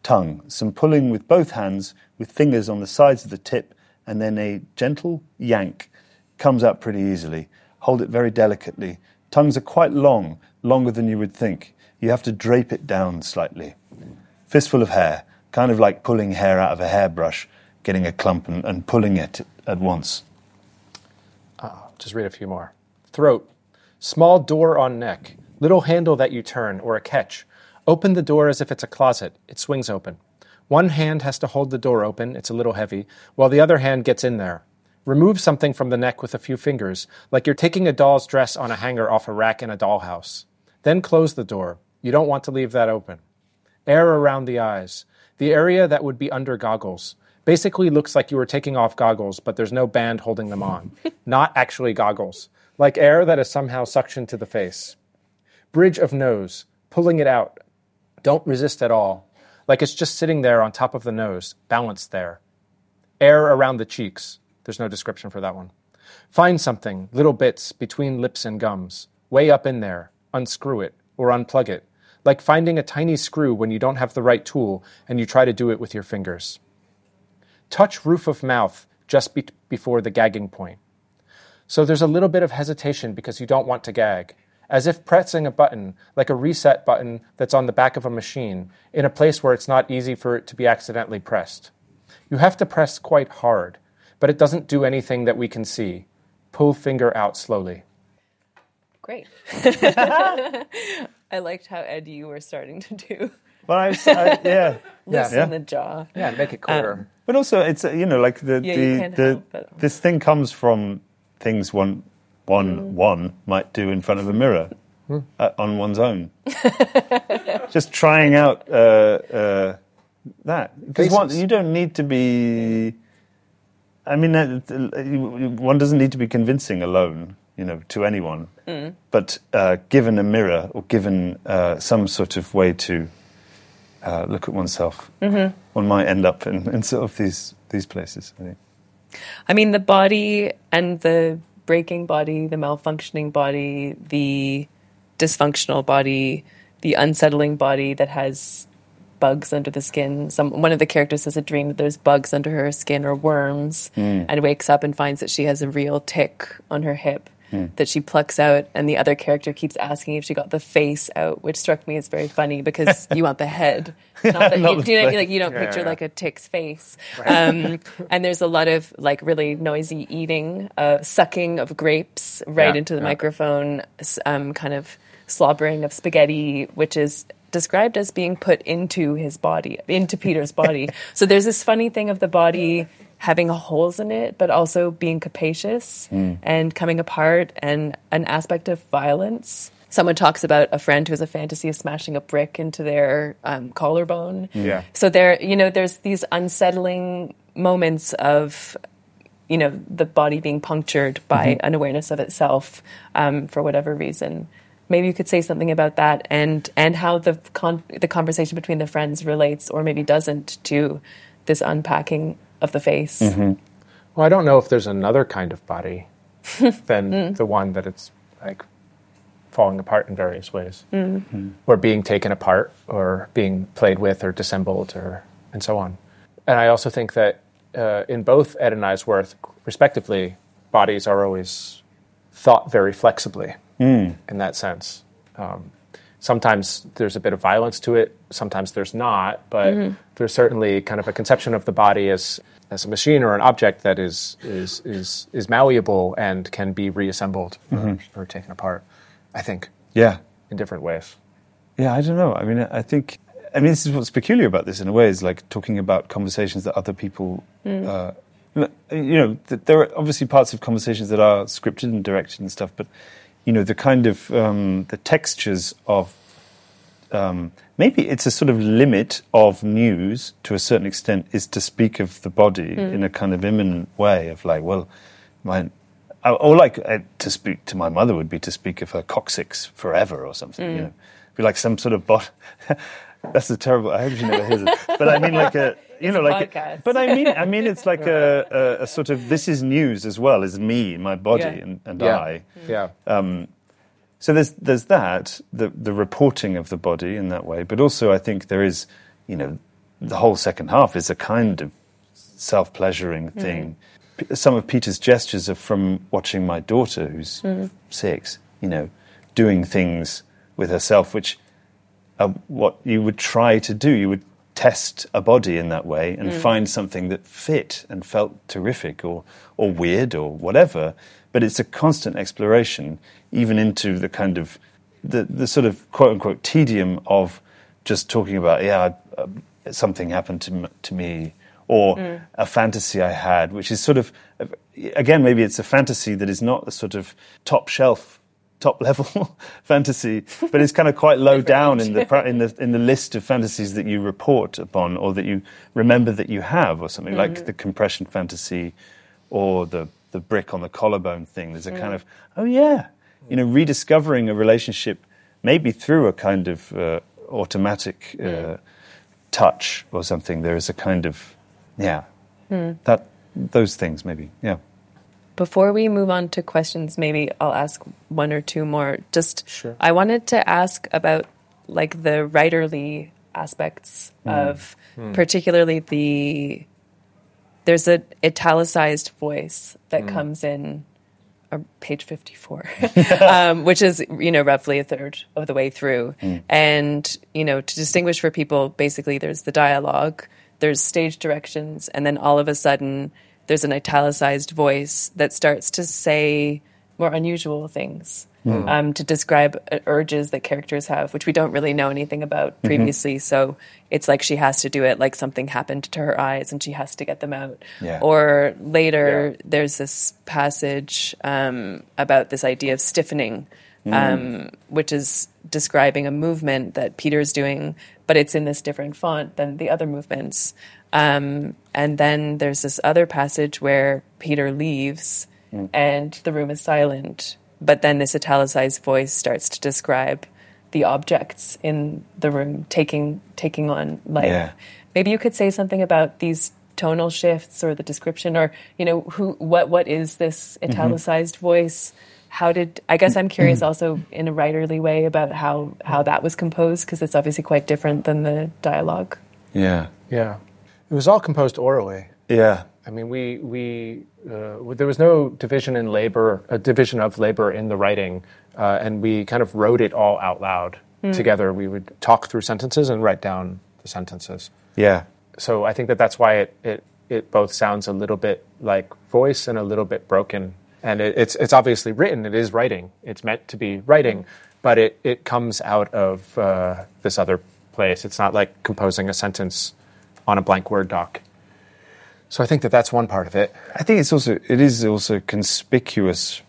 Tongue, some pulling with both hands, with fingers on the sides of the tip, and then a gentle yank. Comes out pretty easily. Hold it very delicately. Tongues are quite long, longer than you would think. You have to drape it down slightly. Fistful of hair, kind of like pulling hair out of a hairbrush, getting a clump and, and pulling it at once. Just read a few more. Throat. Small door on neck. Little handle that you turn, or a catch. Open the door as if it's a closet. It swings open. One hand has to hold the door open, it's a little heavy, while the other hand gets in there. Remove something from the neck with a few fingers, like you're taking a doll's dress on a hanger off a rack in a dollhouse. Then close the door. You don't want to leave that open. Air around the eyes. The area that would be under goggles. Basically looks like you were taking off goggles, but there's no band holding them on. Not actually goggles. Like air that is somehow suctioned to the face. Bridge of nose. Pulling it out. Don't resist at all. Like it's just sitting there on top of the nose, balanced there. Air around the cheeks. There's no description for that one. Find something, little bits, between lips and gums. Way up in there. Unscrew it, or unplug it. Like finding a tiny screw when you don't have the right tool and you try to do it with your fingers. Touch roof of mouth just be- before the gagging point. So there's a little bit of hesitation because you don't want to gag, as if pressing a button, like a reset button that's on the back of a machine, in a place where it's not easy for it to be accidentally pressed. You have to press quite hard, but it doesn't do anything that we can see. Pull finger out slowly. Great. I liked how Ed you were starting to do Well, I, was- I yeah. loosen Yeah. the jaw. Yeah, make it clearer. Um, But also, it's uh, you know like the Yeah, you the, can't the help but- this thing comes from things one one one might do in front of a mirror uh, on one's own. Just trying out uh, uh, that because you don't need to be. I mean, uh, uh, one doesn't need to be convincing alone, you know, to anyone. But uh, given a mirror or given uh, some sort of way to uh, look at oneself, one might end up in, in sort of these these places. I think. I mean, the body and the breaking body, the malfunctioning body, the dysfunctional body, the unsettling body that has bugs under the skin. Some one of the characters has a dream that there's bugs under her skin or worms, and wakes up and finds that she has a real tick on her hip. That she plucks out, and the other character keeps asking if she got the face out, which struck me as very funny because you want the head, not the, Not you, the you know, like you don't Yeah, picture yeah. like a tick's face. Um, and there's a lot of like really noisy eating, uh, sucking of grapes right Yeah, into the microphone, um, kind of slobbering of spaghetti, which is described as being put into his body, into Peter's body. so there's this funny thing of the body having holes in it, but also being capacious and coming apart, and an aspect of violence. Someone talks about a friend who has a fantasy of smashing a brick into their um, collarbone. Yeah. So there, you know, there's these unsettling moments of, you know, the body being punctured by an awareness of itself um, for whatever reason. Maybe you could say something about that and and how the con- the conversation between the friends relates or maybe doesn't to this unpacking of the face. Mm-hmm. Well, I don't know if there's another kind of body than mm. the one that it's like falling apart in various ways, mm. mm-hmm. or being taken apart, or being played with, or dissembled, or and so on. And I also think that uh, in both Ed and I's work, respectively, bodies are always thought very flexibly mm. in that sense. Um, sometimes there's a bit of violence to it, sometimes there's not, but mm-hmm. there's certainly kind of a conception of the body as as a machine or an object that is is is, is malleable and can be reassembled or, mm-hmm. or taken apart. I think Yeah, in different ways. Yeah, I don't know. I mean, I think, I mean, this is what's peculiar about this in a way is like talking about conversations that other people, mm. uh, you know, there are obviously parts of conversations that are scripted and directed and stuff, but, you know, the kind of, um, the textures of, um, maybe it's a sort of limit of news to a certain extent is to speak of the body in a kind of imminent way of like, well, my, or- like uh, to speak to my mother would be to speak of her coccyx forever or something. You know, be like some sort of bot. That's a terrible. I hope she never hears it. But I mean, like a you know, a like. Podcast. but I mean, I mean, it's like a, a, a sort of this is news as well as me, my body, Yeah. and, and Yeah, I. Mm-hmm. yeah. Um, so there's there's that the the reporting of the body in that way, but also I think there is, you know, the whole second half is a kind of self pleasuring mm-hmm. thing. P- Some of Peter's gestures are from watching my daughter, who's mm-hmm. six, you know, doing things with herself, which are what you would try to do. You would test a body in that way and mm. find something that fit and felt terrific or, or weird or whatever. But it's a constant exploration, even into the kind of the, the sort of quote unquote tedium of just talking about, yeah, uh, uh something happened to, m- to me, or mm. a fantasy I had, which is sort of, again, maybe it's a fantasy that is not a sort of top shelf top level fantasy, but it's kind of quite low down in the in the in the list of fantasies that you report upon or that you remember that you have, or something like the compression fantasy, or the the brick on the collarbone thing. There's a kind of oh yeah, you know, rediscovering a relationship maybe through a kind of uh, automatic uh, touch or something. There is a kind of yeah that those things maybe yeah. Before we move on to questions, maybe I'll ask one or two more. Just, Sure. I wanted to ask about like the writerly aspects of, particularly the. There's a italicized voice that comes in, uh, page fifty four, um, which is you know roughly a third of the way through, and you know to distinguish for people, basically there's the dialogue, there's stage directions, and then all of a sudden there's an italicized voice that starts to say more unusual things. um, to describe uh, urges that characters have, which we don't really know anything about previously. So it's like she has to do it like something happened to her eyes and she has to get them out. Yeah. Or later, there's this passage um, about this idea of stiffening, um, which is describing a movement that Peter's doing, but it's in this different font than the other movements. Um, and then there's this other passage where Peter leaves hmm. and the room is silent, but then this italicized voice starts to describe the objects in the room taking taking on life. Yeah. Maybe you could say something about these tonal shifts or the description or you know who what what is this mm-hmm. italicized voice how did i guess i'm curious mm-hmm. also in a writerly way about how how that was composed because it's obviously quite different than the dialogue Yeah. Yeah. It was all composed orally. Yeah. I mean, we we uh, there was no division in labor, a division of labor in the writing, uh, and we kind of wrote it all out loud together. We would talk through sentences and write down the sentences. Yeah. So I think that that's why it it, it both sounds a little bit like voice and a little bit broken. And it, it's it's obviously written. It is writing. It's meant to be writing, but it it comes out of uh, this other place. It's not like composing a sentence on a blank Word doc. So I think that that's one part of it. I think it's also it is also conspicuous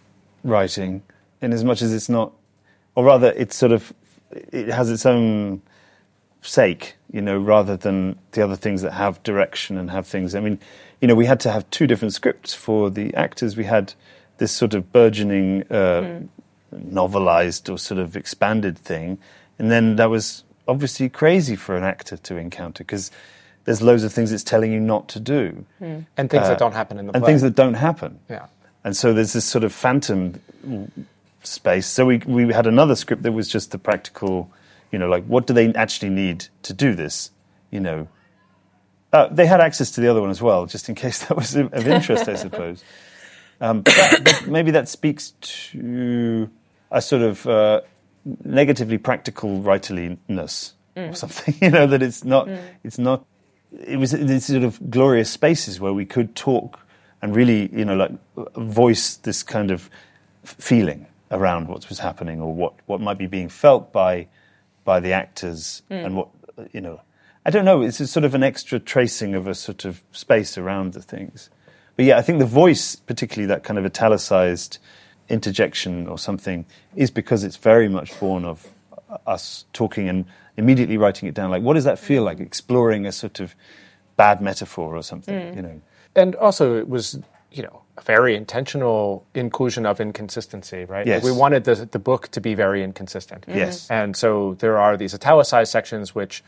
writing in as much as it's not, or rather, it's sort of it has its own sake, you know, rather than the other things that have direction and have things. I mean, you know, we had to have two different scripts for the actors. We had this sort of burgeoning, uh, novelized or sort of expanded thing, and then that was obviously crazy for an actor to encounter because there's loads of things it's telling you not to do And things that don't happen in the Uh, and play. things that don't happen. yeah. And so there's this sort of phantom space. So we we had another script that was just the practical, you know, like what do they actually need to do this? You know, uh, they had access to the other one as well, just in case that was of interest, I suppose. Um, but that, but maybe that speaks to a sort of uh, negatively practical writerliness or something. You know that it's not. It's not. It was these sort of glorious spaces where we could talk and really, you know, like voice this kind of feeling around what was happening or what, what might be being felt by by the actors hmm. and what you know. I don't know. It's a sort of an extra tracing of a sort of space around the things. But yeah, I think the voice, particularly that kind of italicized interjection or something, is because it's very much born of us talking and immediately writing it down. Like, what does that feel like? Exploring a sort of bad metaphor or something, mm. you know? And also, it was, you know, a very intentional inclusion of inconsistency, right? Yes. We wanted the, the book to be very inconsistent. Mm-hmm. Yes. And so there are these italicized sections which,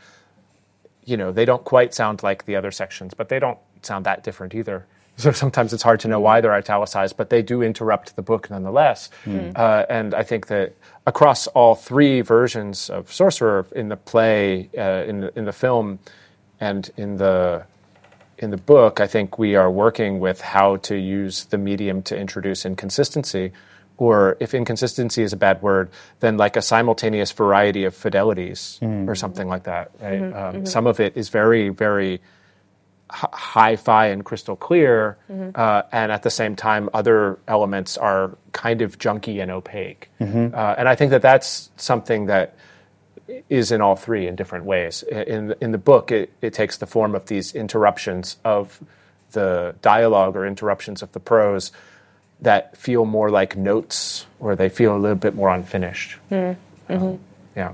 you know, they don't quite sound like the other sections, but they don't sound that different either. So sometimes it's hard to know why they're italicized, but they do interrupt the book nonetheless. Uh, and I think that across all three versions of Sorcerer in the play, uh, in the, in the film, and in the in the book, I think we are working with how to use the medium to introduce inconsistency, or if inconsistency is a bad word, then like a simultaneous variety of fidelities or something like that. Right? um, Some of it is very, very hi-fi and crystal clear, uh, and at the same time, other elements are kind of junky and opaque. Uh, and I think that that's something that is in all three in different ways. In in the book, it, it takes the form of these interruptions of the dialogue or interruptions of the prose that feel more like notes, or they feel a little bit more unfinished. Um, yeah.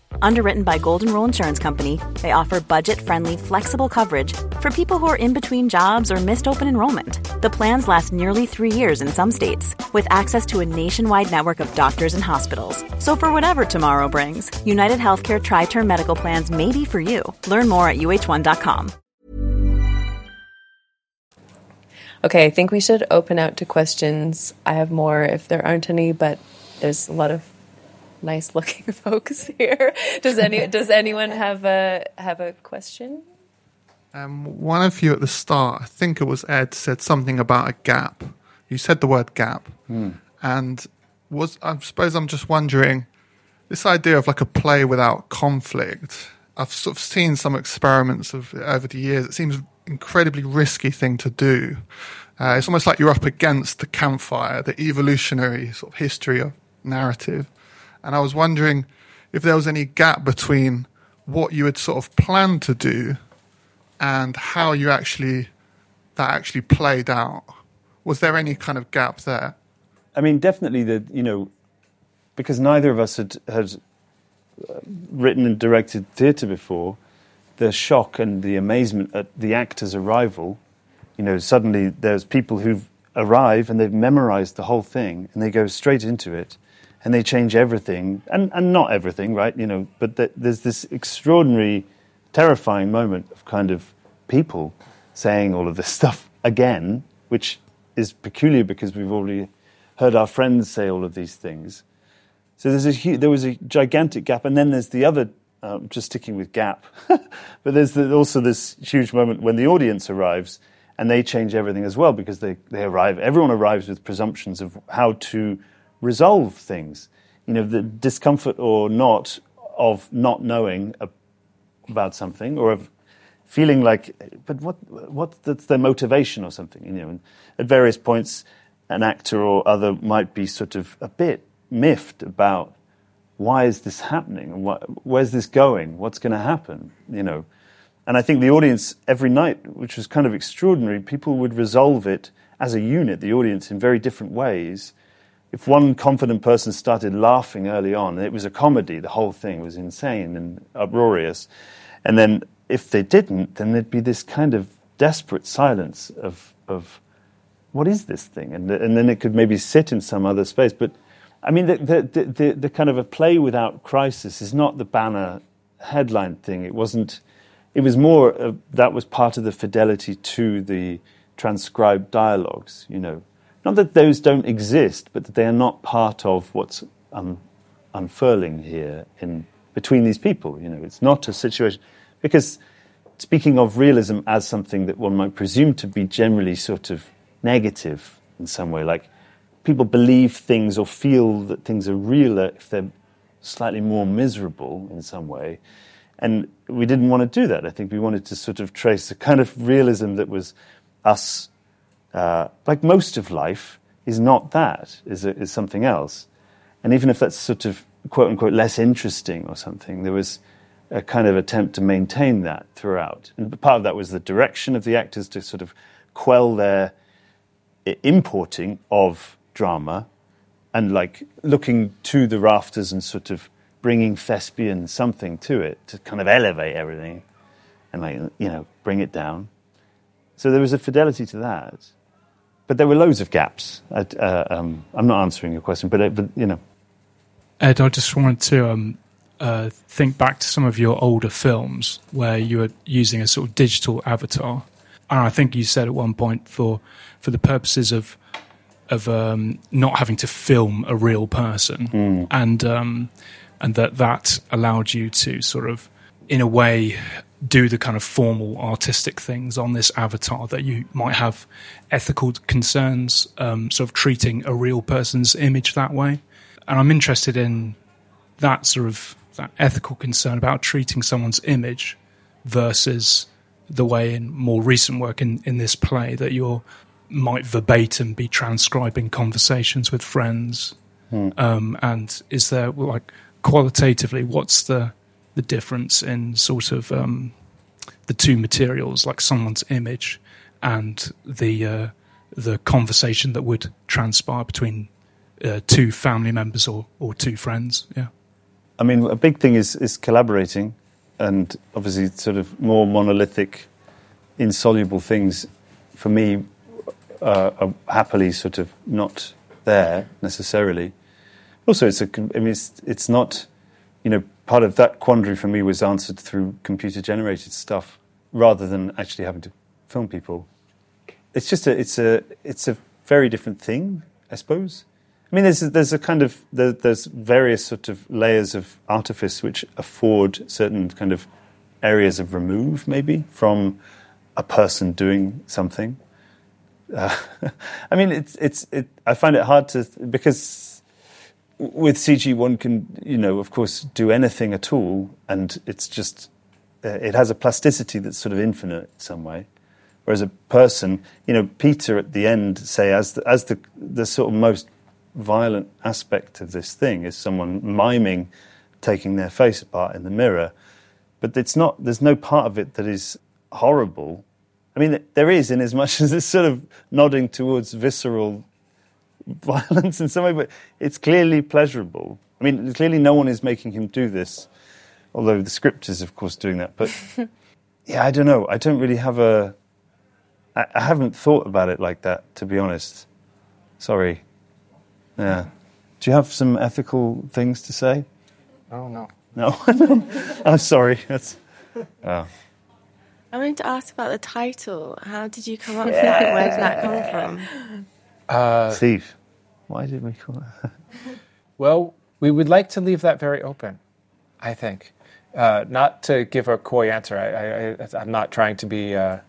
Underwritten by Golden Rule Insurance Company, they offer budget friendly, flexible coverage for people who are in between jobs or missed open enrollment. The plans last nearly three years in some states, with access to a nationwide network of doctors and hospitals. So for whatever tomorrow brings, United Healthcare Tri Term Medical Plans may be for you. Learn more at uh1.com. Okay, I think we should open out to questions. I have more if there aren't any, but there's a lot of nice looking folks here. Does any does anyone have a have a question? Um, one of you at the start, I think it was Ed, said something about a gap. You said the word gap, and was I suppose I'm just wondering this idea of like a play without conflict. I've sort of seen some experiments of over the years. It seems an incredibly risky thing to do. Uh, it's almost like you're up against the campfire, the evolutionary sort of history of narrative. And I was wondering if there was any gap between what you had sort of planned to do and how you actually that actually played out. Was there any kind of gap there? I mean, definitely that you know, because neither of us had had uh, written and directed theatre before. The shock and the amazement at the actor's arrival, you know, suddenly there's people who arrive and they've memorized the whole thing and they go straight into it and they change everything and, and not everything, right? You know, but th- there's this extraordinary, terrifying moment of kind of people saying all of this stuff again, which is peculiar because we've already heard our friends say all of these things. So there's a hu- there was a gigantic gap, and then there's the other. Um, just sticking with gap, but there's the, also this huge moment when the audience arrives and they change everything as well because they, they arrive. Everyone arrives with presumptions of how to resolve things. You know, the discomfort or not of not knowing about something or of feeling like, but what, what's their motivation or something? You know, and at various points, an actor or other might be sort of a bit miffed about why is this happening? What, where's this going? What's going to happen? You know, and I think the audience every night, which was kind of extraordinary, people would resolve it as a unit, the audience, in very different ways. If one confident person started laughing early on, it was a comedy, the whole thing was insane and uproarious. And then if they didn't, then there'd be this kind of desperate silence of, of what is this thing? And, and then it could maybe sit in some other space. But I mean, the, the, the, the kind of a play without crisis is not the banner headline thing. It wasn't, it was more, uh, that was part of the fidelity to the transcribed dialogues, you know. Not that those don't exist, but that they are not part of what's um, unfurling here in between these people. You know, it's not a situation because speaking of realism as something that one might presume to be generally sort of negative in some way, like people believe things or feel that things are realer if they're slightly more miserable in some way. And we didn't want to do that. I think we wanted to sort of trace a kind of realism that was us, uh, like most of life, is not that, is, a, is something else. And even if that's sort of quote unquote less interesting or something, there was a kind of attempt to maintain that throughout. And part of that was the direction of the actors to sort of quell their importing of drama and like looking to the rafters and sort of bringing thespian something to it to kind of elevate everything and like you know bring it down so there was a fidelity to that but there were loads of gaps uh, um, i'm not answering your question but, uh, but you know ed i just wanted to um, uh, think back to some of your older films where you were using a sort of digital avatar. And I think you said at one point for for the purposes of of um, not having to film a real person, mm. and um, and that that allowed you to sort of, in a way, do the kind of formal artistic things on this avatar that you might have ethical concerns, um, sort of treating a real person's image that way. And I'm interested in that sort of that ethical concern about treating someone's image versus the way in more recent work in, in this play that you might verbatim be transcribing conversations with friends. Hmm. Um, and is there like qualitatively, what's the the difference in sort of um, the two materials, like someone's image and the uh, the conversation that would transpire between uh, two family members or, or two friends? Yeah. I mean, a big thing is, is collaborating, and obviously, sort of more monolithic, insoluble things for me uh, are happily sort of not there necessarily. Also, it's a, I mean, it's, it's not, you know, part of that quandary for me was answered through computer generated stuff rather than actually having to film people. It's just a, it's a, it's a very different thing, I suppose. I mean, there's a, there's a kind of there, there's various sort of layers of artifice which afford certain kind of areas of remove, maybe from a person doing something. Uh, I mean, it's it's it, I find it hard to because with CG, one can, you know, of course, do anything at all, and it's just uh, it has a plasticity that's sort of infinite in some way. Whereas a person, you know, Peter at the end, say, as the, as the the sort of most violent aspect of this thing is someone miming taking their face apart in the mirror, but it's not. There's no part of it that is horrible. I mean, there is in as much as it's sort of nodding towards visceral violence in some way, but it's clearly pleasurable. I mean, clearly no one is making him do this, although the script is, of course, doing that. But yeah, I don't know. I don't really have a. I, I haven't thought about it like that, to be honest. Sorry. Yeah. Do you have some ethical things to say? Oh no. No. I'm sorry. That's. Oh. I wanted to ask about the title. How did you come up with that? Where did that come from? Uh, Steve, why did we call it? Well, we would like to leave that very open, I think. Uh, not to give a coy answer. I, I, I'm not trying to be uh,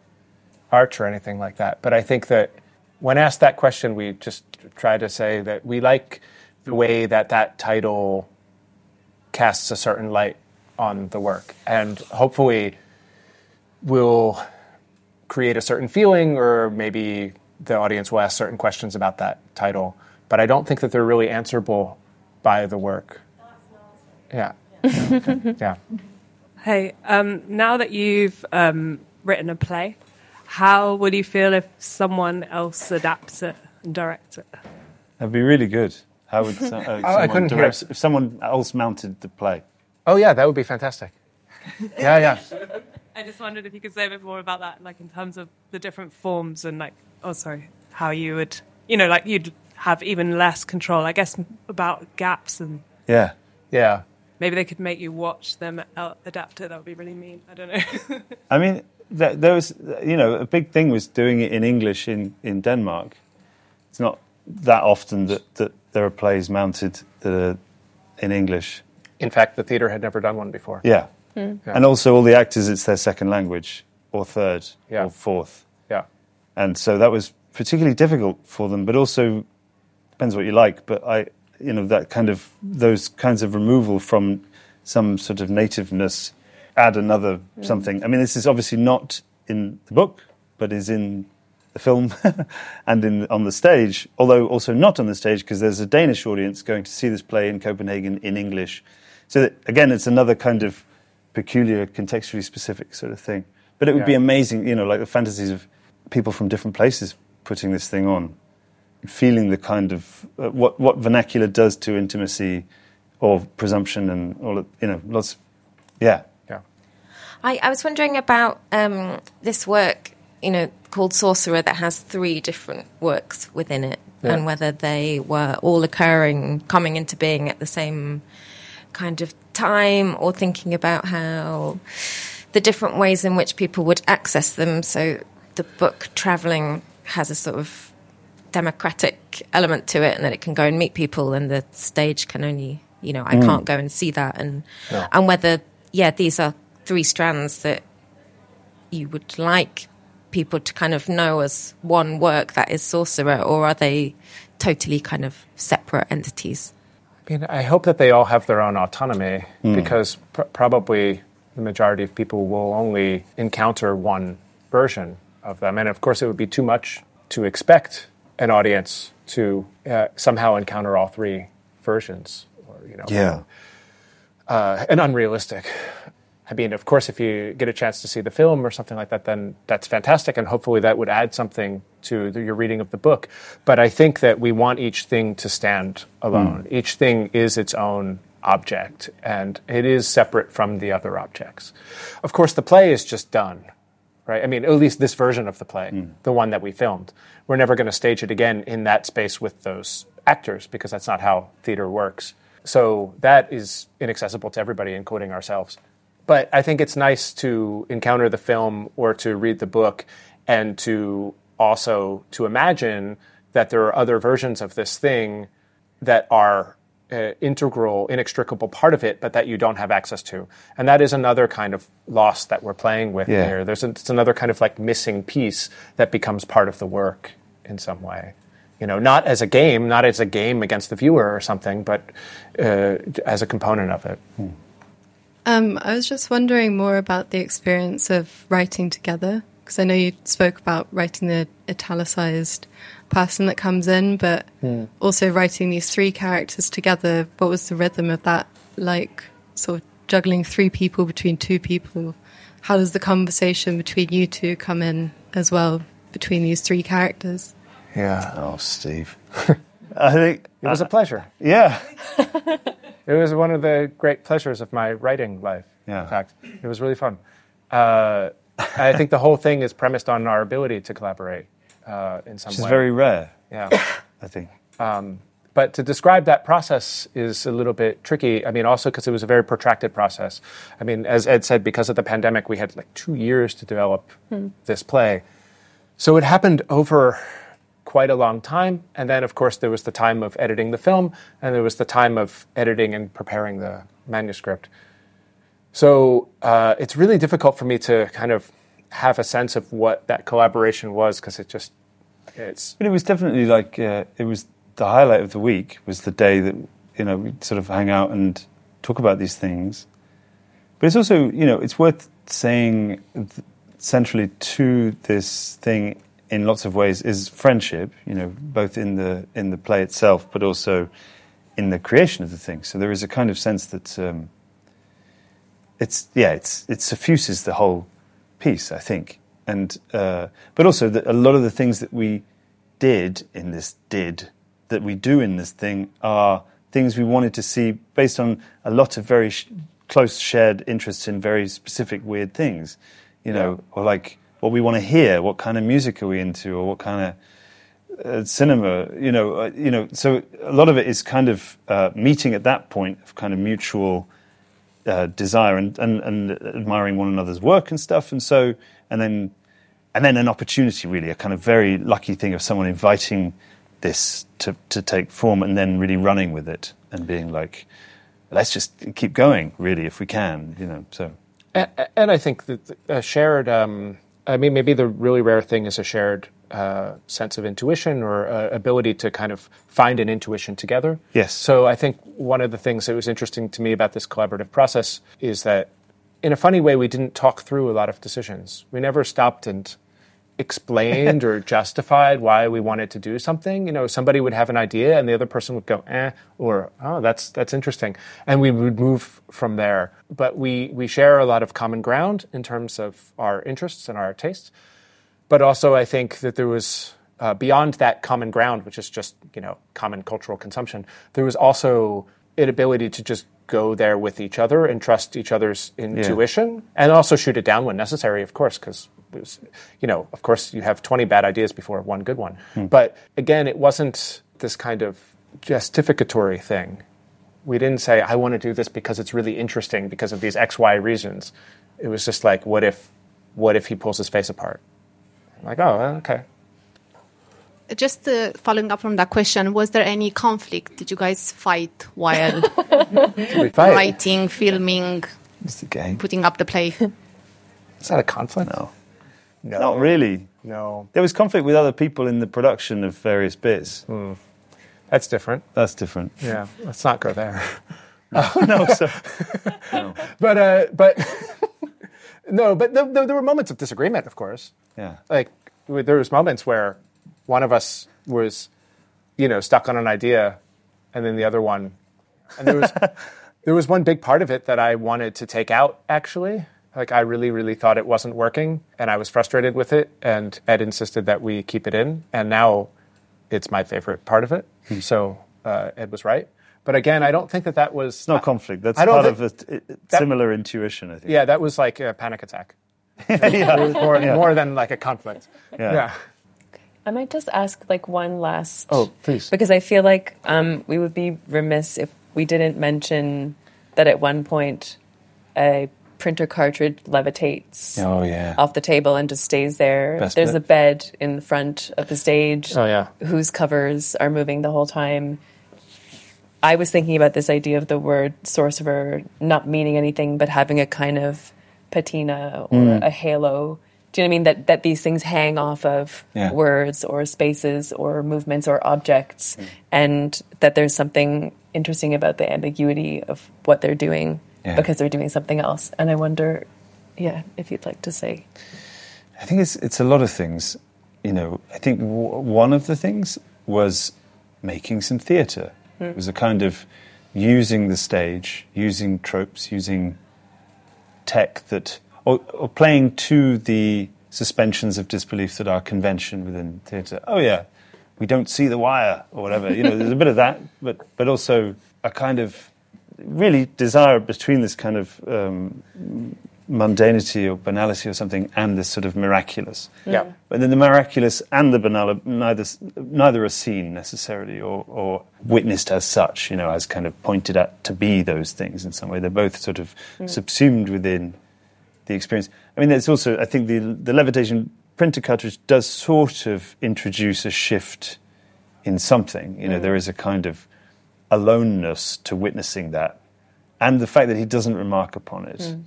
arch or anything like that. But I think that when asked that question, we just try to say that we like the way that that title casts a certain light on the work. And hopefully, will create a certain feeling, or maybe the audience will ask certain questions about that title. But I don't think that they're really answerable by the work. Yeah. yeah. Hey, um, now that you've um, written a play, how would you feel if someone else adapts it and directs it? That'd be really good. How would so, uh, I someone couldn't hear. direct, if someone else mounted the play? Oh, yeah, that would be fantastic. Yeah, yeah. I just wondered if you could say a bit more about that, like in terms of the different forms and like, oh, sorry, how you would, you know, like you'd have even less control. I guess about gaps and Yeah. Yeah. maybe they could make you watch them adapt it. That would be really mean. I don't know. I mean, th- there was, you know, a big thing was doing it in English in, in Denmark. It's not that often that, that there are plays mounted that are in English. In fact, the theater had never done one before. Yeah. Yeah. And also, all the actors, it's their second language, or third, Yeah. or fourth. Yeah. And so that was particularly difficult for them, but also depends what you like. But I, you know, that kind of, those kinds of removal from some sort of nativeness add another mm. something. I mean, this is obviously not in the book, but is in the film and in on the stage, although also not on the stage because there's a Danish audience going to see this play in Copenhagen in English. So that, again, it's another kind of peculiar, contextually specific sort of thing. But it would be amazing, you know, like the fantasies of people from different places putting this thing on, feeling the kind of uh, what what vernacular does to intimacy or presumption and all of, you know, lots. Yeah. Yeah. I, I was wondering about um, this work, you know, called Sorcerer that has three different works within it, Yeah. and whether they were all occurring, coming into being at the same kind of time, or thinking about how the different ways in which people would access them. So the book traveling has a sort of democratic element to it, and that it can go and meet people, and the stage can only, you know, I mm. can't go and see that, and No. and whether yeah, these are three strands that you would like people to kind of know as one work that is Sorcerer, or are they totally kind of separate entities? I mean, I hope that they all have their own autonomy mm. because pr- probably the majority of people will only encounter one version of them. And of course, it would be too much to expect an audience to uh, somehow encounter all three versions. Or, you know, Yeah. uh, and unrealistic. I mean, of course, if you get a chance to see the film or something like that, then that's fantastic, and hopefully that would add something to the, your reading of the book. But I think that we want each thing to stand alone. Each thing is its own object, and it is separate from the other objects. Of course, the play is just done, right? I mean, at least this version of the play, hmm. the one that we filmed. We're never going to stage it again in that space with those actors because that's not how theater works. So that is inaccessible to everybody, including ourselves. But I think it's nice to encounter the film or to read the book and to also to imagine that there are other versions of this thing that are uh, integral, inextricable part of it, but that you don't have access to. And that is another kind of loss that we're playing with Yeah. here. There's a, it's another kind of like missing piece that becomes part of the work in some way. You know, not as a game, not as a game against the viewer or something, but uh, as a component of it. Um, I was just wondering more about the experience of writing together because I know you spoke about writing the italicized person that comes in, but Hmm. also writing these three characters together. What was the rhythm of that like? Sort of juggling three people between two people. How does the conversation between you two come in as well between these three characters? Yeah. Oh, Steve. I think It was a pleasure. yeah. It was one of the great pleasures of my writing life. Yeah. In fact, it was really fun. Uh, I think the whole thing is premised on our ability to collaborate uh, in some Which is very rare, yeah. I think. But to describe that process is a little bit tricky. I mean, also because it was a very protracted process. I mean, as Ed said, because of the pandemic, we had like two years to develop this play. So it happened over quite a long time. And then, of course, there was the time of editing the film, and there was the time of editing and preparing the manuscript. So uh, it's really difficult for me to kind of have a sense of what that collaboration was because it just, it's. But it was definitely like uh, it was the highlight of the week was the day that you know we sort of hang out and talk about these things. But it's also you know it's worth saying centrally to this thing in lots of ways is friendship. You know, both in the in the play itself, but also in the creation of the thing. So there is a kind of sense that um, it's yeah, it's it suffuses the whole piece, I think, and uh, but also that a lot of the things that we did in this did that we do in this thing are things we wanted to see based on a lot of very sh- close shared interests in very specific weird things, you know, or like what we want to hear, what kind of music are we into, or what kind of uh, cinema, you know, uh, you know. So a lot of it is kind of uh, meeting at that point of kind of mutual uh, desire and, and, and admiring one another's work and stuff, and so and then and then an opportunity, really, a kind of very lucky thing of someone inviting this to to take form and then really running with it and being like, let's just keep going, really, if we can, you know. So A- a- And I think that a shared, um, I mean, maybe the really rare thing is a shared uh, sense of intuition or uh, ability to kind of find an intuition together. Yes. So I think one of the things that was interesting to me about this collaborative process is that, in a funny way, we didn't talk through a lot of decisions. We never stopped and explained or justified why we wanted to do something. You know, somebody would have an idea and the other person would go, eh, or oh, that's that's interesting, and we would move from there. But we we share a lot of common ground in terms of our interests and our tastes. But also, I think that there was uh, beyond that common ground, which is just you know common cultural consumption. There was also an ability to just go there with each other and trust each other's intuition, and also shoot it down when necessary, of course, because it was, you know, of course, you have 20 bad ideas before one good one. But again, it wasn't this kind of justificatory thing. We didn't say, I want to do this because it's really interesting because of these X, Y reasons. It was just like, what if, what if he pulls his face apart? Like, oh, okay. Just uh, following up from that question, was there any conflict? Did you guys fight while We fight. writing, filming, it's the game. putting up the play? Is that a conflict? No, No. not really. No. There was conflict with other people in the production of various bits. That's different. That's different. Yeah. Let's not go there. oh no, so But, uh, but, no, but there, were moments of disagreement, of course. yeah. like there was moments where one of us was you know stuck on an idea and then the other one and there was there was one big part of it that I wanted to take out actually like I really really thought it wasn't working and I was frustrated with it and Ed insisted that we keep it in and now it's my favorite part of it so uh, Ed was right but again I don't think that that was It's not conflict. That's part think- of a, a similar intuition, I think. yeah that was like a panic attack yeah. it was more, more than like a conflict Yeah. yeah. I might just ask like one last. Oh, please. Because I feel like um, we would be remiss if we didn't mention that at one point a printer cartridge levitates Oh yeah. off the table and just stays there. Best There's bit. a bed in the front of the stage Oh yeah. whose covers are moving the whole time. I was thinking about this idea of the word sorcerer not meaning anything but having a kind of patina or Mm. a halo Do you know what I mean? That that these things hang off of Yeah. words or spaces or movements or objects, and that there's something interesting about the ambiguity of what they're doing Yeah. because they're doing something else. And I wonder, yeah, if you'd like to say, I think it's it's a lot of things. You know, I think w- one of the things was making some theatre. It was a kind of using the stage, using tropes, using tech that, or, or playing to the suspensions of disbelief that are convention within theatre. Oh yeah, we don't see the wire or whatever. You know, there's a bit of that, but but also a kind of really desire between this kind of um, mundanity or banality or something and this sort of miraculous. Yeah. But then the miraculous and the banal neither neither are seen necessarily or, or witnessed as such, you know, as kind of pointed at to be those things in some way. They're both sort of mm. subsumed within the experience. I mean, there's also I think the the levitation printer cartridge does sort of introduce a shift in something. You know, mm. there is a kind of aloneness to witnessing that, and the fact that he doesn't remark upon it. Mm.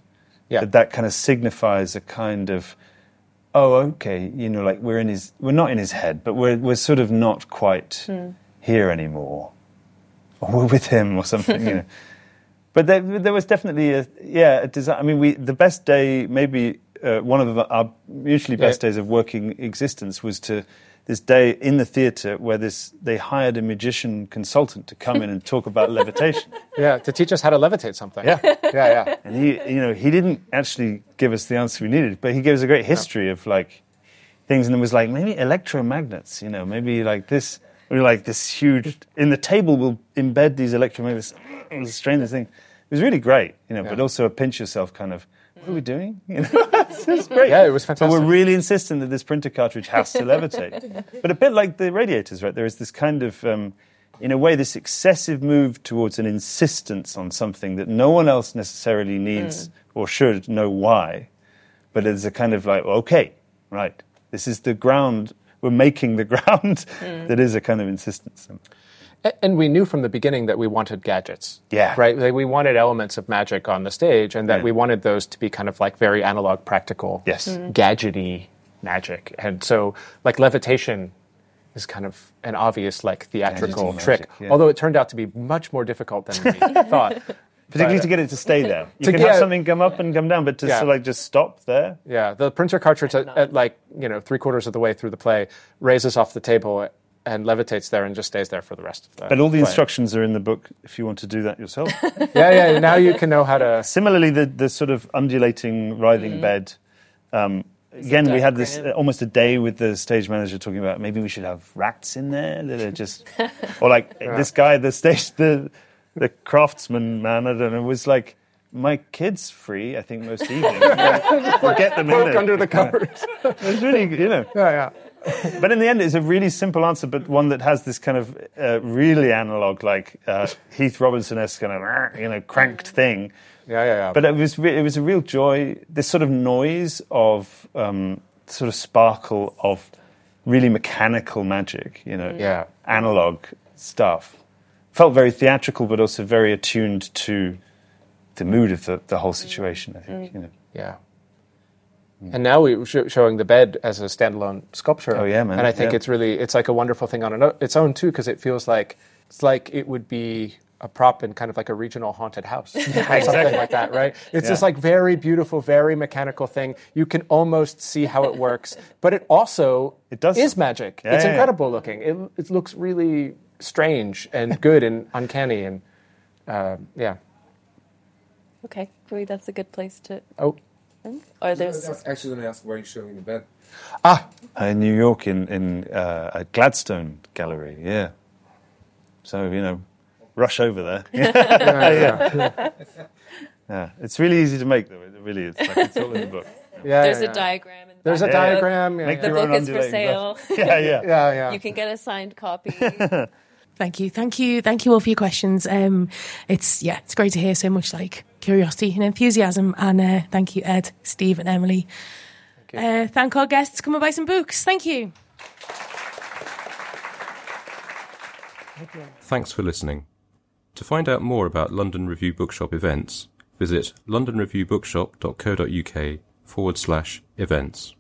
Yeah. That that kind of signifies a kind of, oh, okay, you know, like we're in his, we're not in his head, but we're we're sort of not quite here anymore, or we're with him or something, you know. But there, there was definitely a yeah a. I mean, we the best day, maybe uh, one of our usually best Yeah. days of working existence was to this day in the theatre where this they hired a magician consultant to come in and talk about levitation. Yeah, to teach us how to levitate something. Yeah. yeah, yeah. And he, you know, he didn't actually give us the answer we needed, but he gave us a great history of like things, and it was like maybe electromagnets, you know, maybe like this, or like this huge in the table We'll embed these electromagnets, It was strain this thing. It was really great, you know, but also a pinch yourself kind of. What are we doing? You know, it's great. Yeah, it was But fantastic. we're really insistent that this printer cartridge has to levitate. but a bit like the radiators, right? There is this kind of, um, in a way, this excessive move towards an insistence on something that no one else necessarily needs or should know why. But it's a kind of like, okay, right, this is the ground. We're making the ground that is a kind of insistence. A- And we knew from the beginning that we wanted gadgets. Yeah. Right? Like we wanted elements of magic on the stage and that Yeah. we wanted those to be kind of like very analog, practical, Yes. Mm. gadgety magic. And so, like, levitation is kind of an obvious, like, theatrical Gadgety trick. magic, yeah. Although it turned out to be much more difficult than we thought. Particularly But- to get it to stay there. You To can get- have something come up and come down, but to Yeah. sort of like just stop there. Yeah, the printer cartridge at, at like you know three quarters of the way through the play raises off the table and levitates there and just stays there for the rest of the. But all the play. instructions are in the book if you want to do that yourself. Yeah, yeah. Now you can know how to. Similarly, the, the sort of undulating, writhing bed. Um, again, we had this uh, almost a day with the stage manager talking about maybe we should have rats in there that are just, or like this guy, the stage, the the craftsman man. I don't know, was like. My kid's free, I think, most evenings. we'll get them in Poke there. under the covers. It's really, you know. yeah, yeah. But in the end, it's a really simple answer, but one that has this kind of uh, really analog, like uh, Heath Robinson-esque kind of, you know, cranked thing. Yeah, yeah, yeah. But it was re- it was a real joy. This sort of noise of um, sort of sparkle of really mechanical magic, you know, Yeah. analog stuff. Felt very theatrical, but also very attuned to the mood of the, the whole situation. I think, you know. Yeah. And now we're sh- showing the bed as a standalone sculpture. Oh, yeah, man. And I think Yeah. it's really it's like a wonderful thing on an o- its own too because it feels like it's like it would be a prop in kind of like a regional haunted house or something like that, right? It's this like very beautiful, very mechanical thing. You can almost see how it works, but it also It does is magic. Yeah, it's yeah, yeah. incredible looking. It it looks really strange and good and uncanny and uh, yeah. okay, maybe that's a good place to. Oh. Or there's actually going to ask why are you showing the bed? Uh, in New York, in in uh, at Gladstone Gallery, yeah. So you know, rush over there. yeah, yeah. Yeah. It's really easy to make, though. It really is. Like, it's all in the book. Yeah, there's yeah, a yeah. diagram. In the There's a back of the book. diagram. Yeah, Make yeah. The book is for sale. Yeah, yeah. yeah, yeah. You can get a signed copy. Thank you, thank you, thank you all for your questions. Um, it's yeah, it's great to hear so much like curiosity and enthusiasm. And uh, thank you, Ed, Steve, and Emily. Uh, thank our guests. Come and buy some books. Thank you. Thanks for listening. To find out more about London Review Bookshop events, visit londonreviewbookshop.co.uk forward slash events.